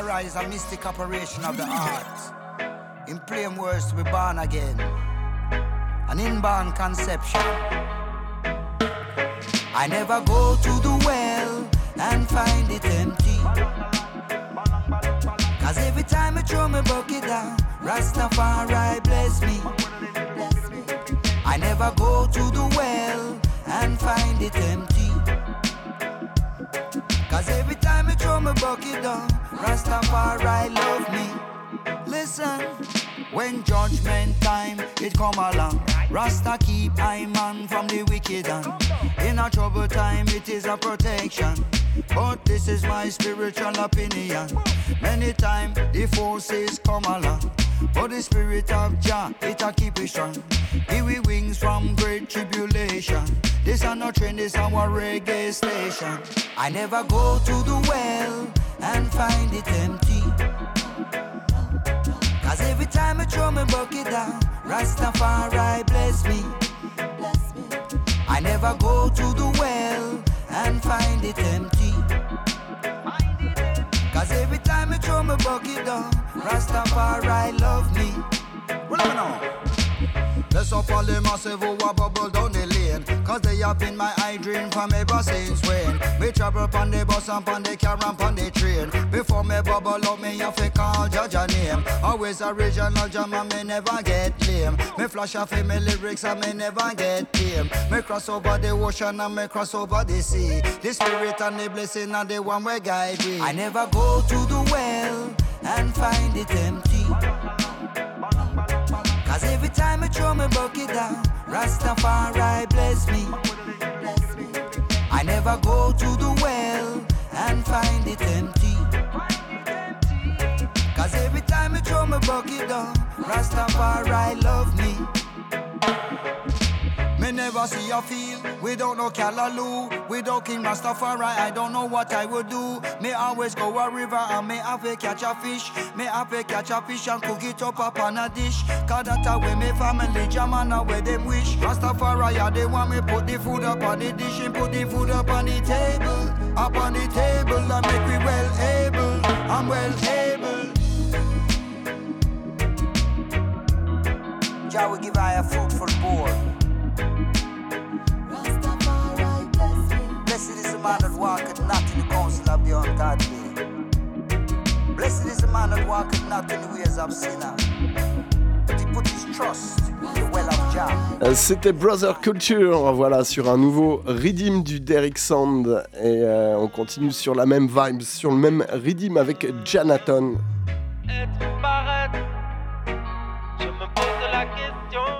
Rastafari is a mystic operation of the heart. In plain words, to be born again. An inborn conception. I never go to the well and find it empty. Cause every time I throw my bucket down, Rastafari bless me. I never go to the well and find it empty. Cause every time I throw my bucket down, Rastafari love me. Listen, when judgment time it come along, Rasta keep I man from the wicked and in a trouble time it is a protection. But this is my spiritual opinion. Many time the forces come along. But the spirit of Jah, it a keep it strong. Give we wings from great tribulation. This are not train, this our reggae station. I never go to the well and find it empty. Cause every time I throw my bucket down, Rastafari bless me. I never go to the well and find it empty. Cause every time I throw my bucket down, Rastafari love me. Well, I all the massive oh, who a bubble down the lane. Cause they have been my eye dream from ever since when. We travel on the bus and on the car and on the train. Before me bubble up me have to call judge a name. Always original jam and me never get lame. Me flash off me lyrics and me never get tame Me cross over the ocean and me cross over the sea. The spirit and the blessing and the one way guide me. I never go to the well and find it empty every time I throw my bucket down, Rastafari bless me. I never go to the well and find it empty. Cause every time I throw my bucket down, Rastafari love me. Me never see a field without no callaloo. Without King Rastafari, I don't know what I would do. Me always go a river and me have to catch a fish. Me have to catch a fish and cook it up upon a dish. Cause that's how way me family jam and how way them wish. Rastafari, yeah, they want me put the food up on the dish and put the food up on the table. Up on the table and make me well able. I'm well able. Jah will give I a fruitful board. C'était Brother Culture, voilà, sur un nouveau Redeem du Derrick Sound. Et euh, on continue sur la même vibe, sur le même Redeem avec question.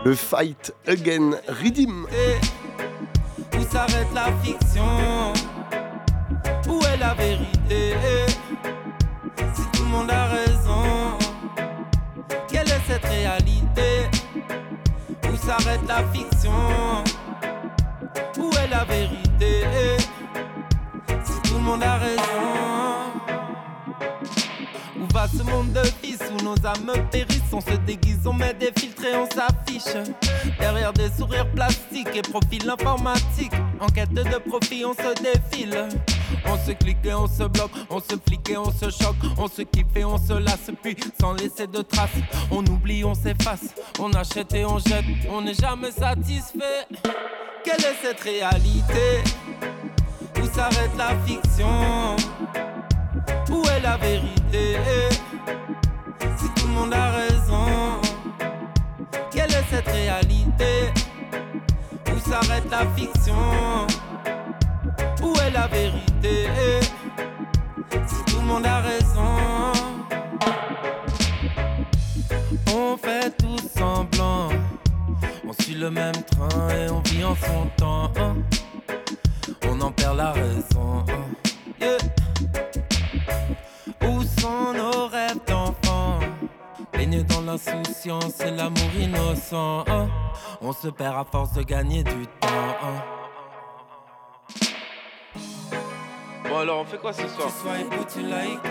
Le Fight Again. Où s'arrête la fiction. Où est la vérité? Si tout le monde a raison, quelle est cette réalité? Où s'arrête la fiction? Où est la vérité? Si tout le monde a raison où va ce monde de vices où nos âmes périssent On se déguise, on met des filtres et on s'affiche. Derrière des sourires plastiques et profils informatiques En quête de profit, on se défile. On se clique et on se bloque, on se flique et on se choque, on se kiffe et on se lasse, puis sans laisser de traces, on oublie, on s'efface, on achète et on jette, on n'est jamais satisfait. Quelle est cette réalité? Où s'arrête la fiction? Où est la vérité? Si tout le monde a raison, quelle est cette réalité? Où s'arrête la fiction? Où est la vérité? Si tout le monde a raison, on fait tout semblant. On suit le même train et on vit en son temps. On en perd la raison. Sont nos rêves d'enfants Baignés dans l'insouciance et l'amour innocent hein. On se perd à force de gagner du temps hein. Bon alors on fait quoi ce soir? Tu swipe ou tu like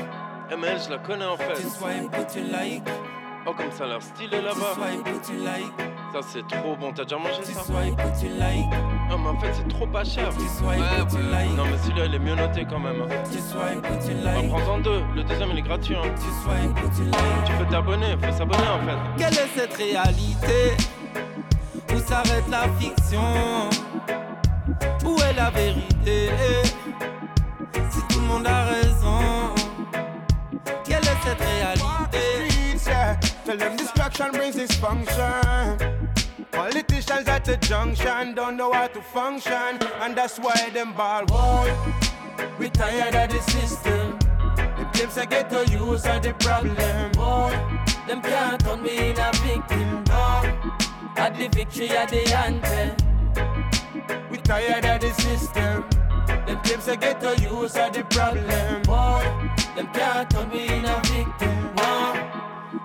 Eh je la connais en fait. Tu swipe ou tu like Oh comme ça l'air stylé Tu là-bas. Ça c'est trop bon, t'as déjà mangé ça? Non mais en fait c'est trop pas cher. Non mais celui-là il est mieux noté quand même. Bah, like. prends-en deux, le deuxième il est gratuit. Hein. Tu peux t'abonner, faut s'abonner en fait. Quelle est cette réalité? Où s'arrête la fiction? Où est la vérité? Si tout le monde a raison them destruction brings dysfunction. Politicians at the junction don't know how to function, and that's why them ball boy. We tired of the system. The claims I get to use are the problem, boy. Them can't turn me in a victim no. At the victory at the anthem We tired of the system. The claims I get to use are the problem, boy. Them can't turn me in a victim.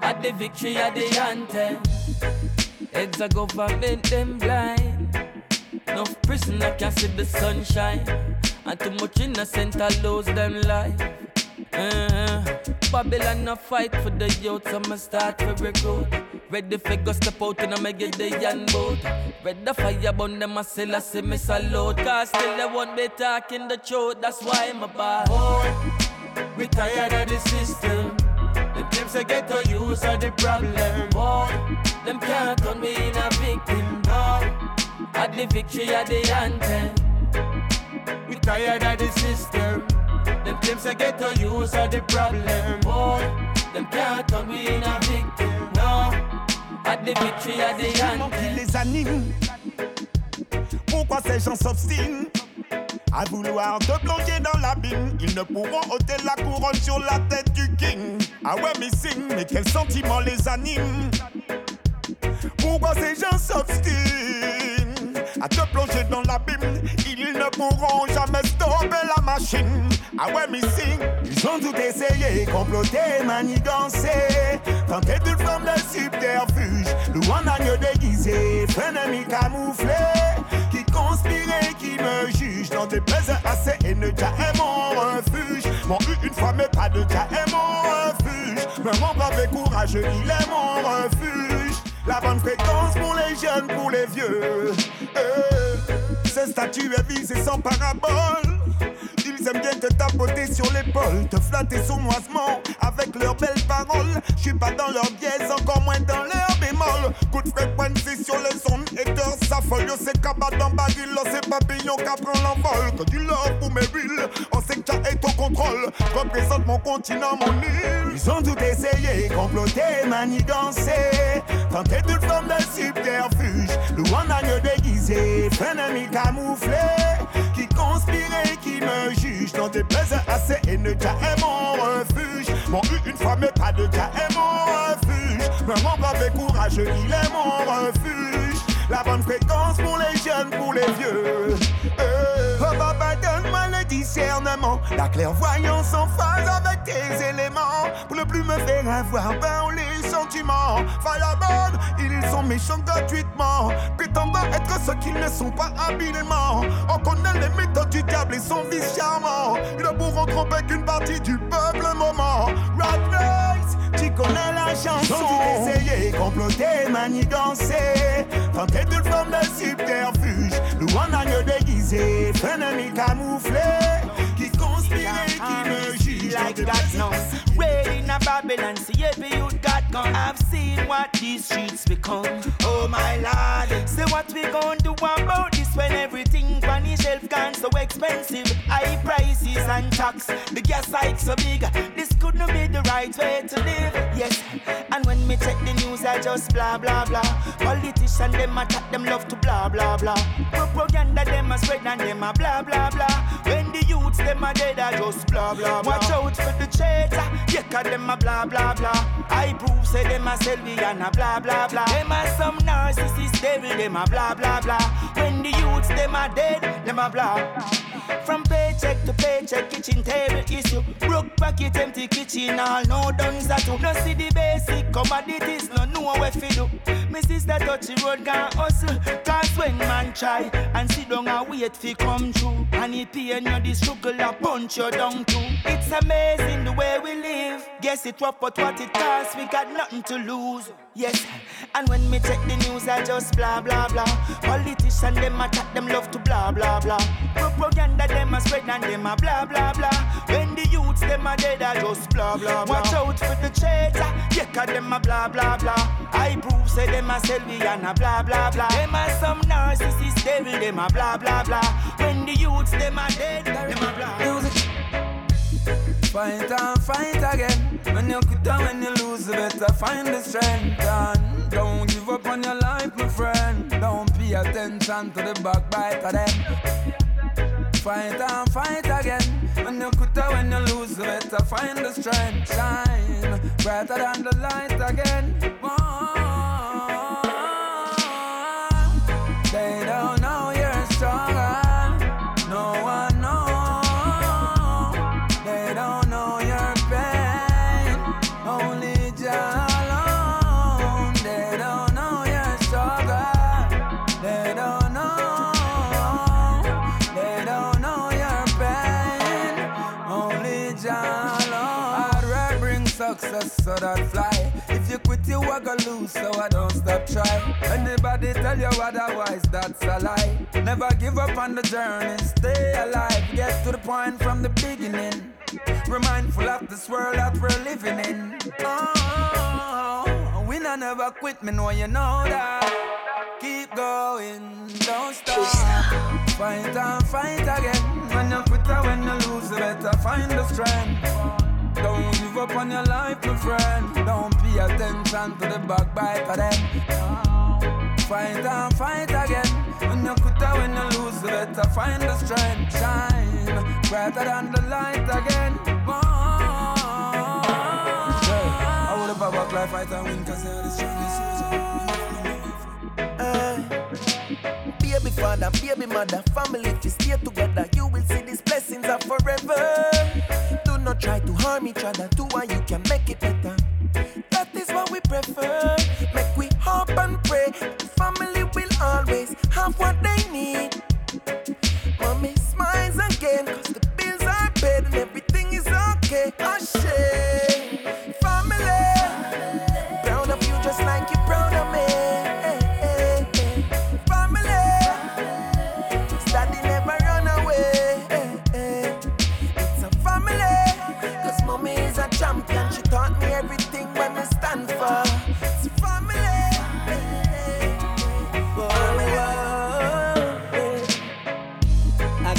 At the victory at the anthem Heads of government them blind. Enough prisoner can see the sunshine. And too much innocent I lose them life. Uh, Babylon a fight for the youth So I'ma start to recruit. Ready for go step out and I'ma get the yan boat Red the fire burn them a sell a see me salute. Cause still they won't be talking the truth That's why I'm a bad We tired of the system. The claims I get to use are the problem, boy. Them can't turn me in a victim, no At the victory at the anthem We tired of the system. The claims I get to use are the problem, boy. Them can't turn me in a victim, no At the victory at the anthem les anime. Pourquoi ces gens s'obstinent à vouloir te plonger dans l'abîme Ils ne pourront ôter la couronne sur la tête du king. Ah ouais, missing, mais quel sentiment les anime Pourquoi ces gens s'obstinent à te plonger dans l'abîme Ils ne pourront jamais stopper la machine. Ah ouais, missing, ils ont tout essayé, comploté, manigancé, tenté d'une forme de subterfuge. Agneau déguisé, ennemi camouflé, qui me juge. Dans tes plaisirs assez et ne déjà est mon refuge. Mon eu une fois, mais pas de déjà est mon refuge. Mais mon brave et courageux, il est mon refuge. La bonne fréquence pour les jeunes, pour les vieux. Eh, Ce statut est visé sans parabole. Ils aiment bien te tapoter sur l'épaule, te flatter sournoisement avec leurs belles paroles. Je suis pas dans leur dièse, encore moins dans leur. Coup de fréquence sur les ondes, haters s'affolent. C'est cabas dans baril, c'est papillon qui prend l'envol. Que du love pour mes reels, on sait que tu es au contrôle. Représente mon continent, mon île. Ils ont tout essayé, comploté, manigancé. Tenté toute forme de subterfuge. Agneau déguisé, ennemi camouflé. Qui me juge. Dans tes plaisirs assez et ne est mon refuge. Mon eu une fois, mais pas de déjà est mon refuge. Brave et courageux, il est mon refuge. La bonne fréquence pour les jeunes, pour les vieux. Eh, discernement, la clairvoyance en phase avec tes éléments, pour ne plus me faire avoir peur les sentiments. Firebird, ils sont méchants gratuitement, prétendant être ce qu'ils ne sont pas habilement. On connaît les méthodes du diable et son vice charmant. Ils ne pourront tromper qu'une partie du peuple moment. Rat race, tu connais la chanson. Essayé, comploté, manigancé, tenté d'une forme de subterfuge. Agneau déguisé, ennemi camouflé, qui conspirait, qui me juge. like that now. Raid in a Babylon, see every youth got gun. I've seen what these streets become. Oh my lord, say what we gonna do about this when everything on the shelf gone so expensive. High prices and tax, the gas hike so big. This couldn't be the right way to live. Yes, and when me check the news, I just blah blah blah. Politicians them attack them love to blah blah blah. Propaganda them a spread and them a blah blah blah. When the youths them a dead, I just blah blah blah. Watch out for the traitor, yeah, cause them a blah blah blah. I prove say them a selfie and a blah blah blah. Them a some narcissist devil, them a blah blah blah. When the youths them a dead, them a blah. From paycheck to paycheck, kitchen table issue. Broke pocket, empty kitchen, all no done that. No see the basic commodities, no know where fi do. Me sister touch the road, gone hustle. Cause when man try and sit down and wait fi come true. And it pain you the struggle, a punch you down too. It's amazing the way we live. Guess it rough, but what it costs, we got nothing to lose. Yes, and when me check the news, I just blah blah blah. Politicians them attack them love to blah blah blah. Propaganda them a spread and them a blah blah blah. When the youths them a dead, I just blah blah blah. Watch out for the traitor, yeah, 'cause them a blah blah blah. I prove say them a Selvi and a blah blah blah. Them a some narcissist devil, them a blah blah blah. When the youths them a dead, them a blah. Fight and fight again. When you quit and when you lose, you better find the strength. And don't give up on your life, my friend. Don't pay attention to the backbite of them. Fight and fight again. When you quit and when you lose, you better find the strength. Shine brighter than the light again. They you gonna lose, so I don't stop trying. Anybody tell you otherwise, that's a lie. Never give up on the journey, stay alive. Get to the point from the beginning. Remindful of this world that we're living in. Oh, we not never quit, me know you know that. Keep going, don't stop. Fight and fight again. When you quit or when you lose, you better find the strength. Don't give up on your life, my friend. Don't pay attention to the backbite of them. Fight and fight again. When you quit when you lose, better find the strength. Shine brighter than the light again. I would have power life fight and win cause they're the strongest eh. Baby father, baby mother, family, if you stay together, you will see these blessings are forever. Try to harm each other, do what you can make it better. That is what we prefer. Make we hope and pray. The family will always have what they need.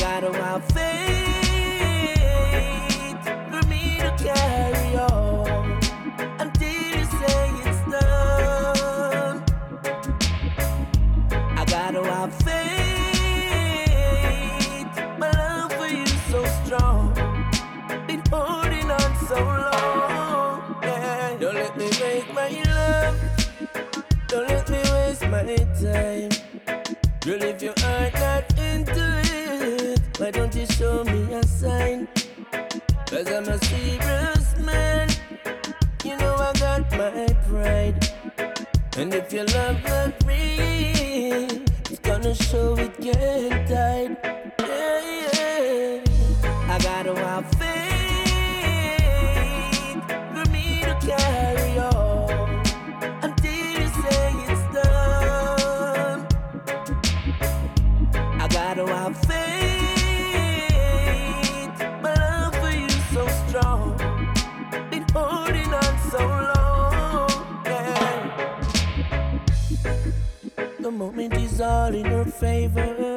got a wild thing. Show me a sign? Cause I'm a serious man. You know I got my pride. And if your love not real, it's gonna show it can't hide. Yeah, yeah. I gotta have faith for me to carry moment is all in her favor.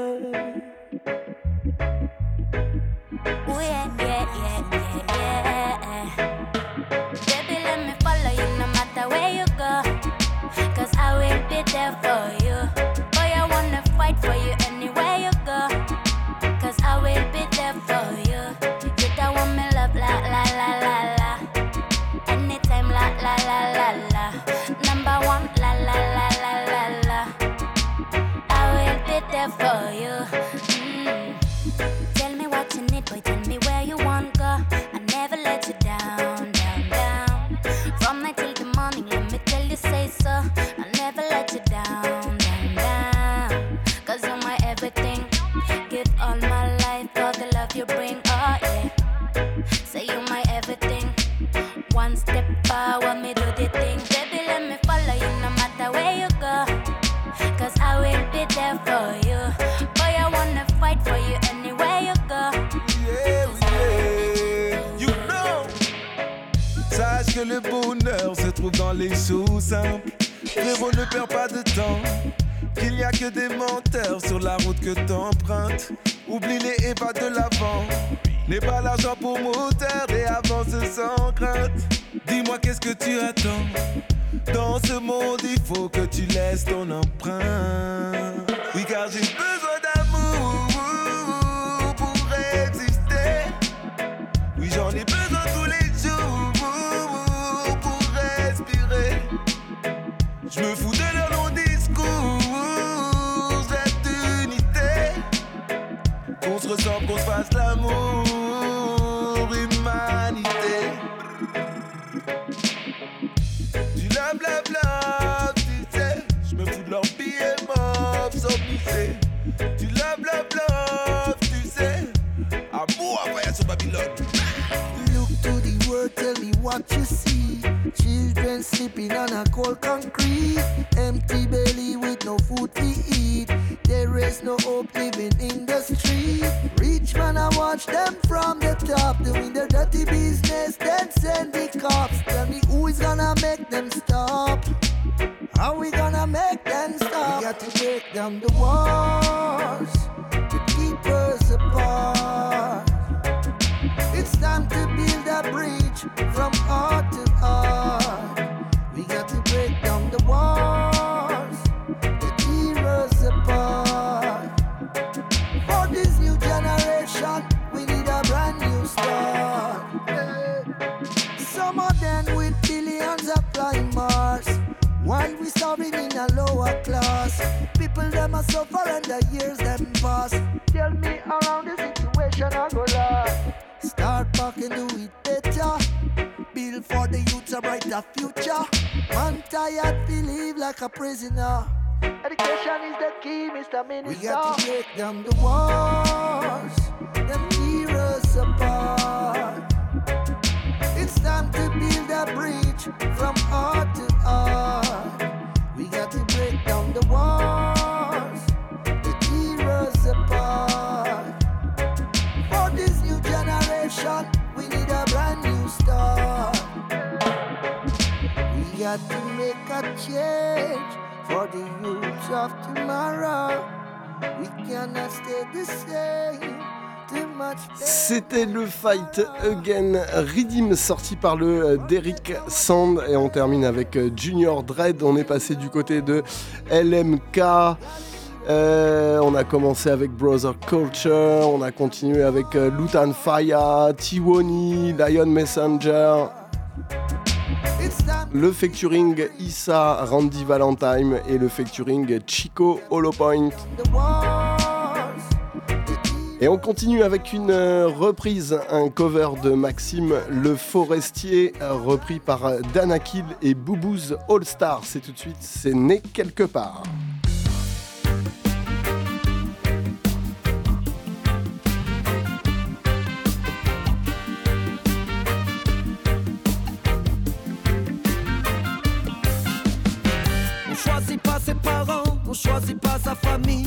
Mr. Minister. We got to break down the walls, them tear us apart. It's time to build a bridge from heart to heart. We got to break down the walls, the tear us apart. For this new generation, we need a brand new start. We got to make a change for the youth of tomorrow. C'était le Fight Again Redeem sorti par le euh, Derrick Sand. Et on termine avec euh, Junior Dread. On est passé du côté de LMK. Euh, on a commencé avec Brother Culture, on a continué avec Lutan Fire, Tiwoni, Lion Messenger, le featuring Issa, Randy Valentine et le featuring Chico Holopoint. Et on continue avec une euh, reprise, un cover de Maxime Le Forestier, repris par Danakil et Boubouz All Star. C'est tout de suite, c'est né quelque part. Choisit pas sa famille.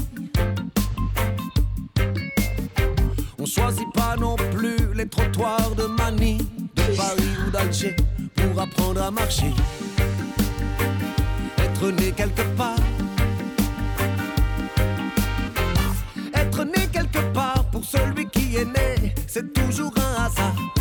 On choisit pas non plus les trottoirs de Manille, de Paris ou d'Alger pour apprendre à marcher. Être né quelque part. Être né quelque part pour celui qui est né, c'est toujours un hasard.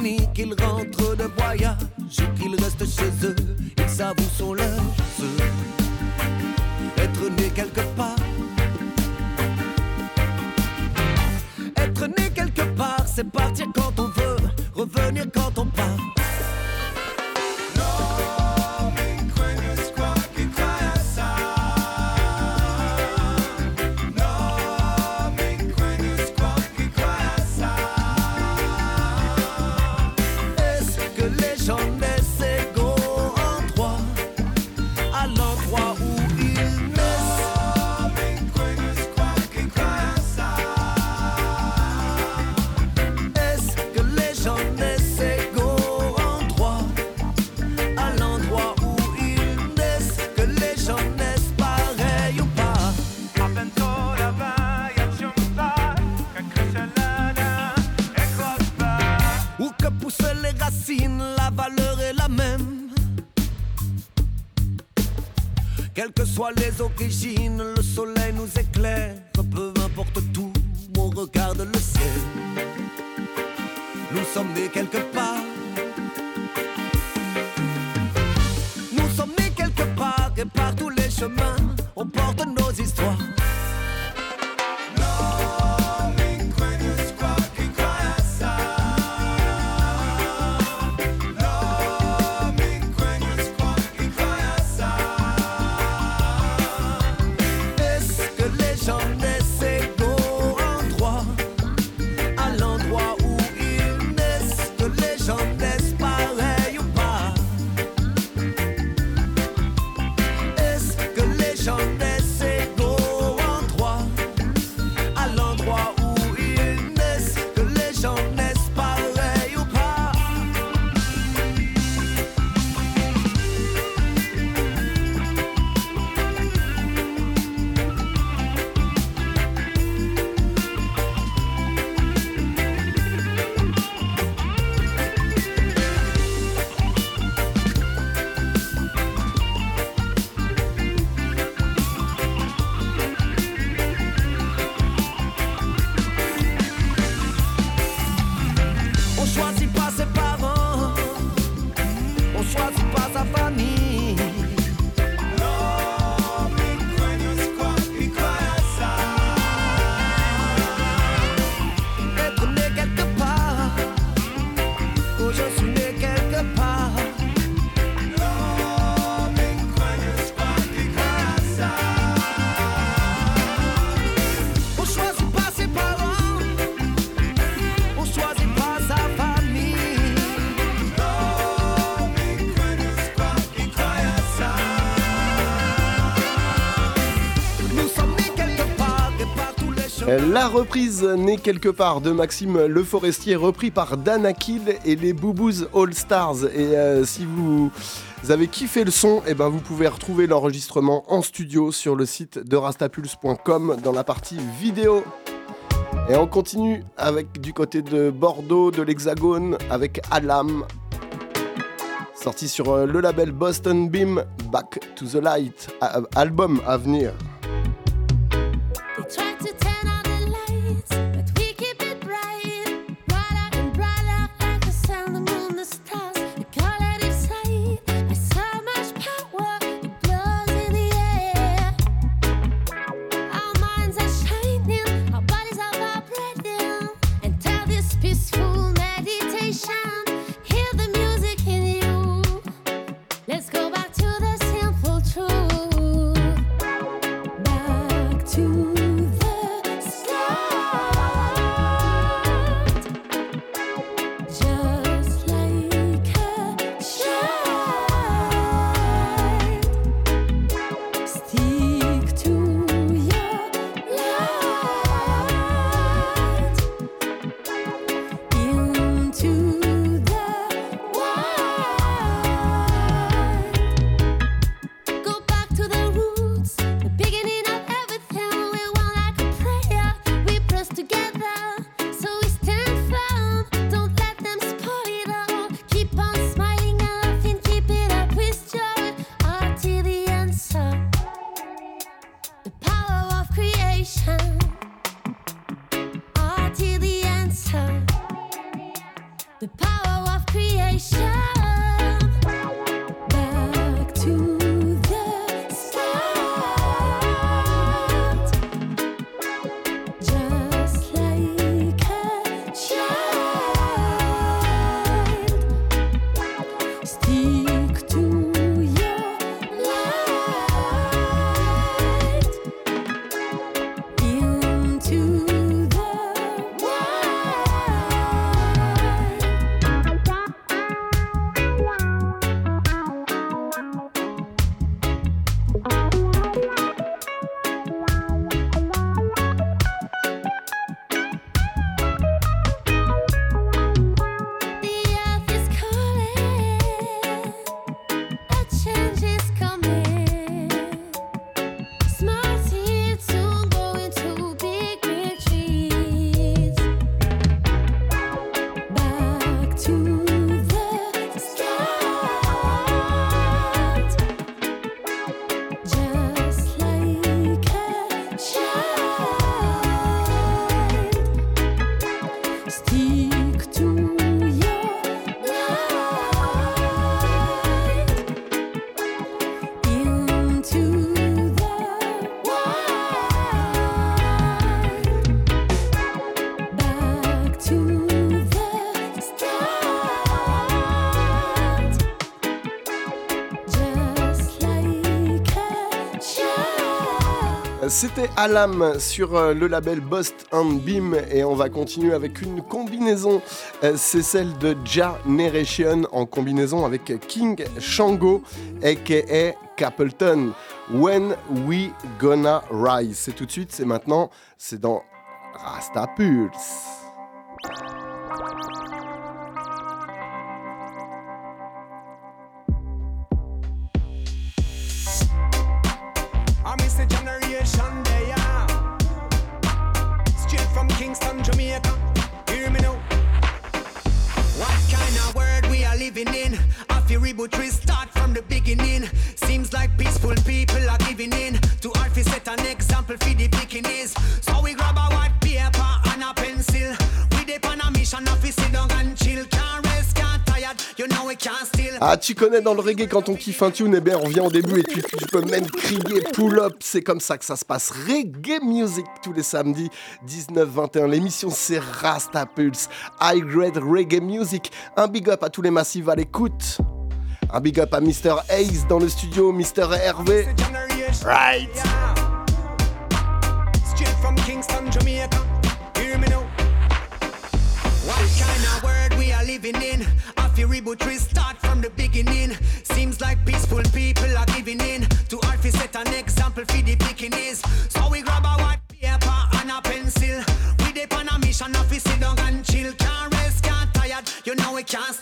Nids, qu'ils rentrent de voyage ou qu'ils restent chez eux. Ils savent où sont leurs œufs. Être né quelque part. Être né quelque part, c'est partir quand on veut, revenir quand on part. que soient les origines, le soleil nous éclaire. Peu importe tout, on regarde le ciel. Nous sommes nés quelque part. Nous sommes nés quelque part et par tous les chemins. La reprise née quelque part de Maxime Le Forestier, repris par Dan Akil et les Boubouz All Stars. Et euh, si vous avez kiffé le son, et ben vous pouvez retrouver l'enregistrement en studio sur le site de rastapulse.com dans la partie vidéo. Et on continue avec du côté de Bordeaux, de l'Hexagone, avec Alam, sorti sur euh, le label Boston Beam, Back to the Light, album à venir. C'était Alam sur euh, le label Bust and Beam et on va continuer avec une combinaison. Euh, C'est celle de Generation en combinaison avec King Shango aka Capleton. When We Gonna Rise. C'est tout de suite, c'est maintenant, c'est dans Rasta Pulse. Ah, tu connais dans le reggae quand on kiffe un tune, eh bien on revient au début et puis tu peux même crier pull up. C'est comme ça que ça se passe. Reggae music tous les samedis, 19-21. L'émission c'est Rasta Pulse, high grade reggae music. Un big up à tous les massifs à l'écoute. Un big up à Mr. Ace dans le studio, Mr. Hervé. Right. Straight from Kingston, Jamaica. What kind of world we are living in? I feel reboot restart from the beginning. Seems like peaceful people are giving in to art set an example for the pickiness. So we grab a white paper and a pencil. We dip on a mission, of sit down and chill. Can't rest, can't tired. You know we can't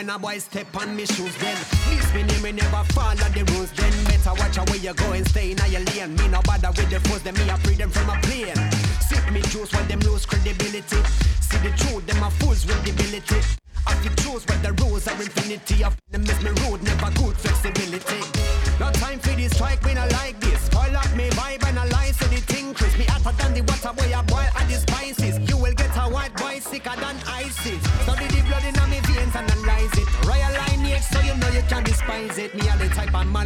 when a boy step on me shoes then Miss me name me never follow the rules. Then Better watch out where you go and stay in your lane. Me no bother with the foes, them me a free them from a plane. Sip me juice when them lose credibility. See the truth, them a fools with ability I fi choose where the rules are infinity Of them miss me rude, never good flexibility. No time for this strike, me not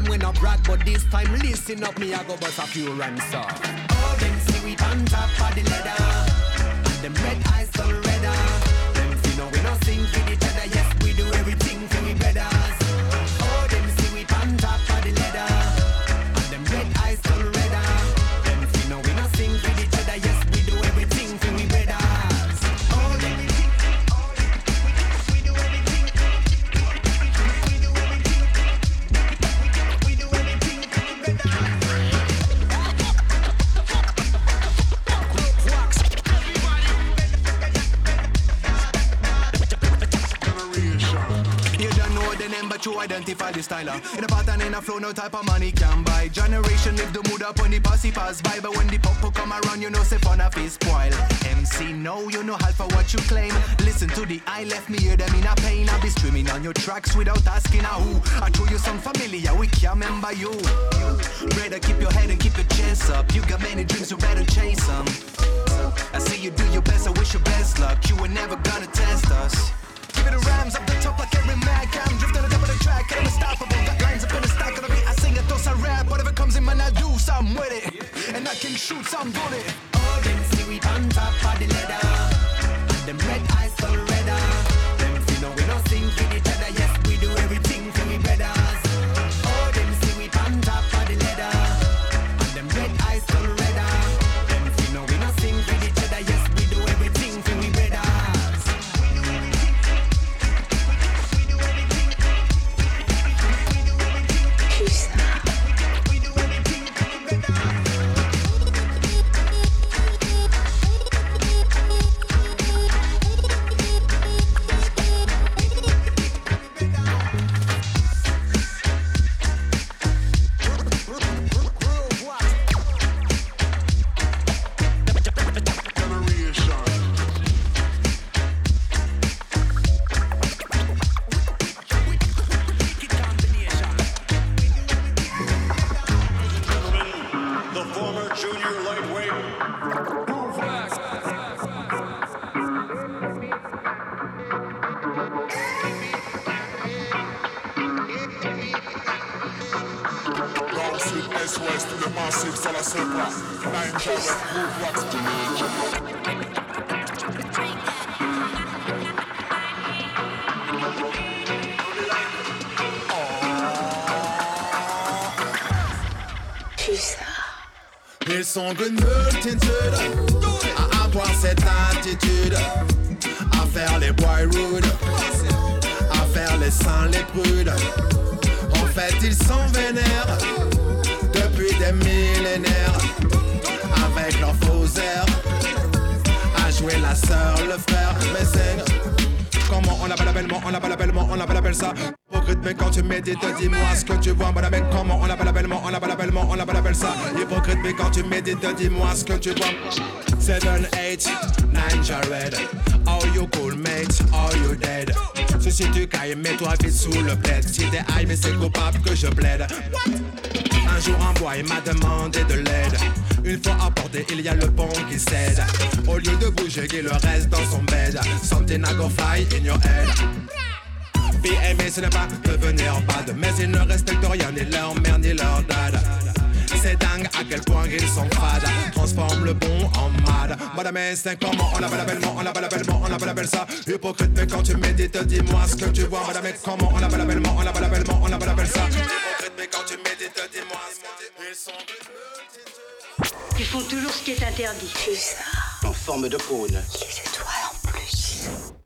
of when I brag, but this time listen up, me I go bust a few rhymes. Oh, them see we on top of the leather, and them red eyes so flow, no type of money can buy. Generation live the mood up when the posse pass by. But when the popo come around, you know, say fun of his spoil. MC, no, you know half of what you claim. Listen to the I left me hear them in a pain. I'll be streaming on your tracks without asking a who. I throw you some familiar, we can't remember you. Better keep your head and keep your chest up. You got many dreams, you better chase them. I see you do your best, I wish you best luck. You were never gonna test us. Give it a rhymes up the top like every mag. I'm drifting on top of the track, unstoppable. Got lines up in the man, I do with it. And I can shoot some bullet. Oh, them see we on top of the leather. And them red eyes so redder. Them see no we no sing for each sont d'une multitude à avoir cette attitude, à faire les boy rude, à faire les saints les prudes. En fait, ils sont vénères. Depuis des millénaires, avec leurs faux airs, à jouer la sœur, le frère, mais c'est Comment on appelle bellement, on appelle bellement, on appelle appelle ça mais quand tu médites, dis-moi ce que tu vois Madame, comment on appelle bellement, on appelle bellement, on appelle appelle ça. Hypocrite mais quand tu médites, dis-moi ce que tu vois. 7, 8, 9 Jared Are you cool mate, are you dead? Si si tu cailles, mets-toi vite sous le plaid. Si t'es high mais c'est coupable que je plaide. Un jour un il m'a demandé de l'aide. Une fois apporté il y a le pont qui cède. Au lieu de bouger il reste dans son bed. Something I fly in your head Be aimé ce n'est pas devenir bad. Mais ils ne respectent rien ni leur mère ni leur dad. C'est dingue à quel point ils sont fades. Transforme le bon en mal Madame c'est comment on l'appelle bellement On l'appelle bellement, on l'appelle appelle ça. Hypocrite mais quand tu médites dis-moi ce que tu vois. Madame comment on l'appelle bellement On l'appelle bellement, on l'appelle appelle ça. Hypocrite mais quand tu médites dis-moi ce que Ils sont Ils font toujours ce qui est interdit. En forme de cône.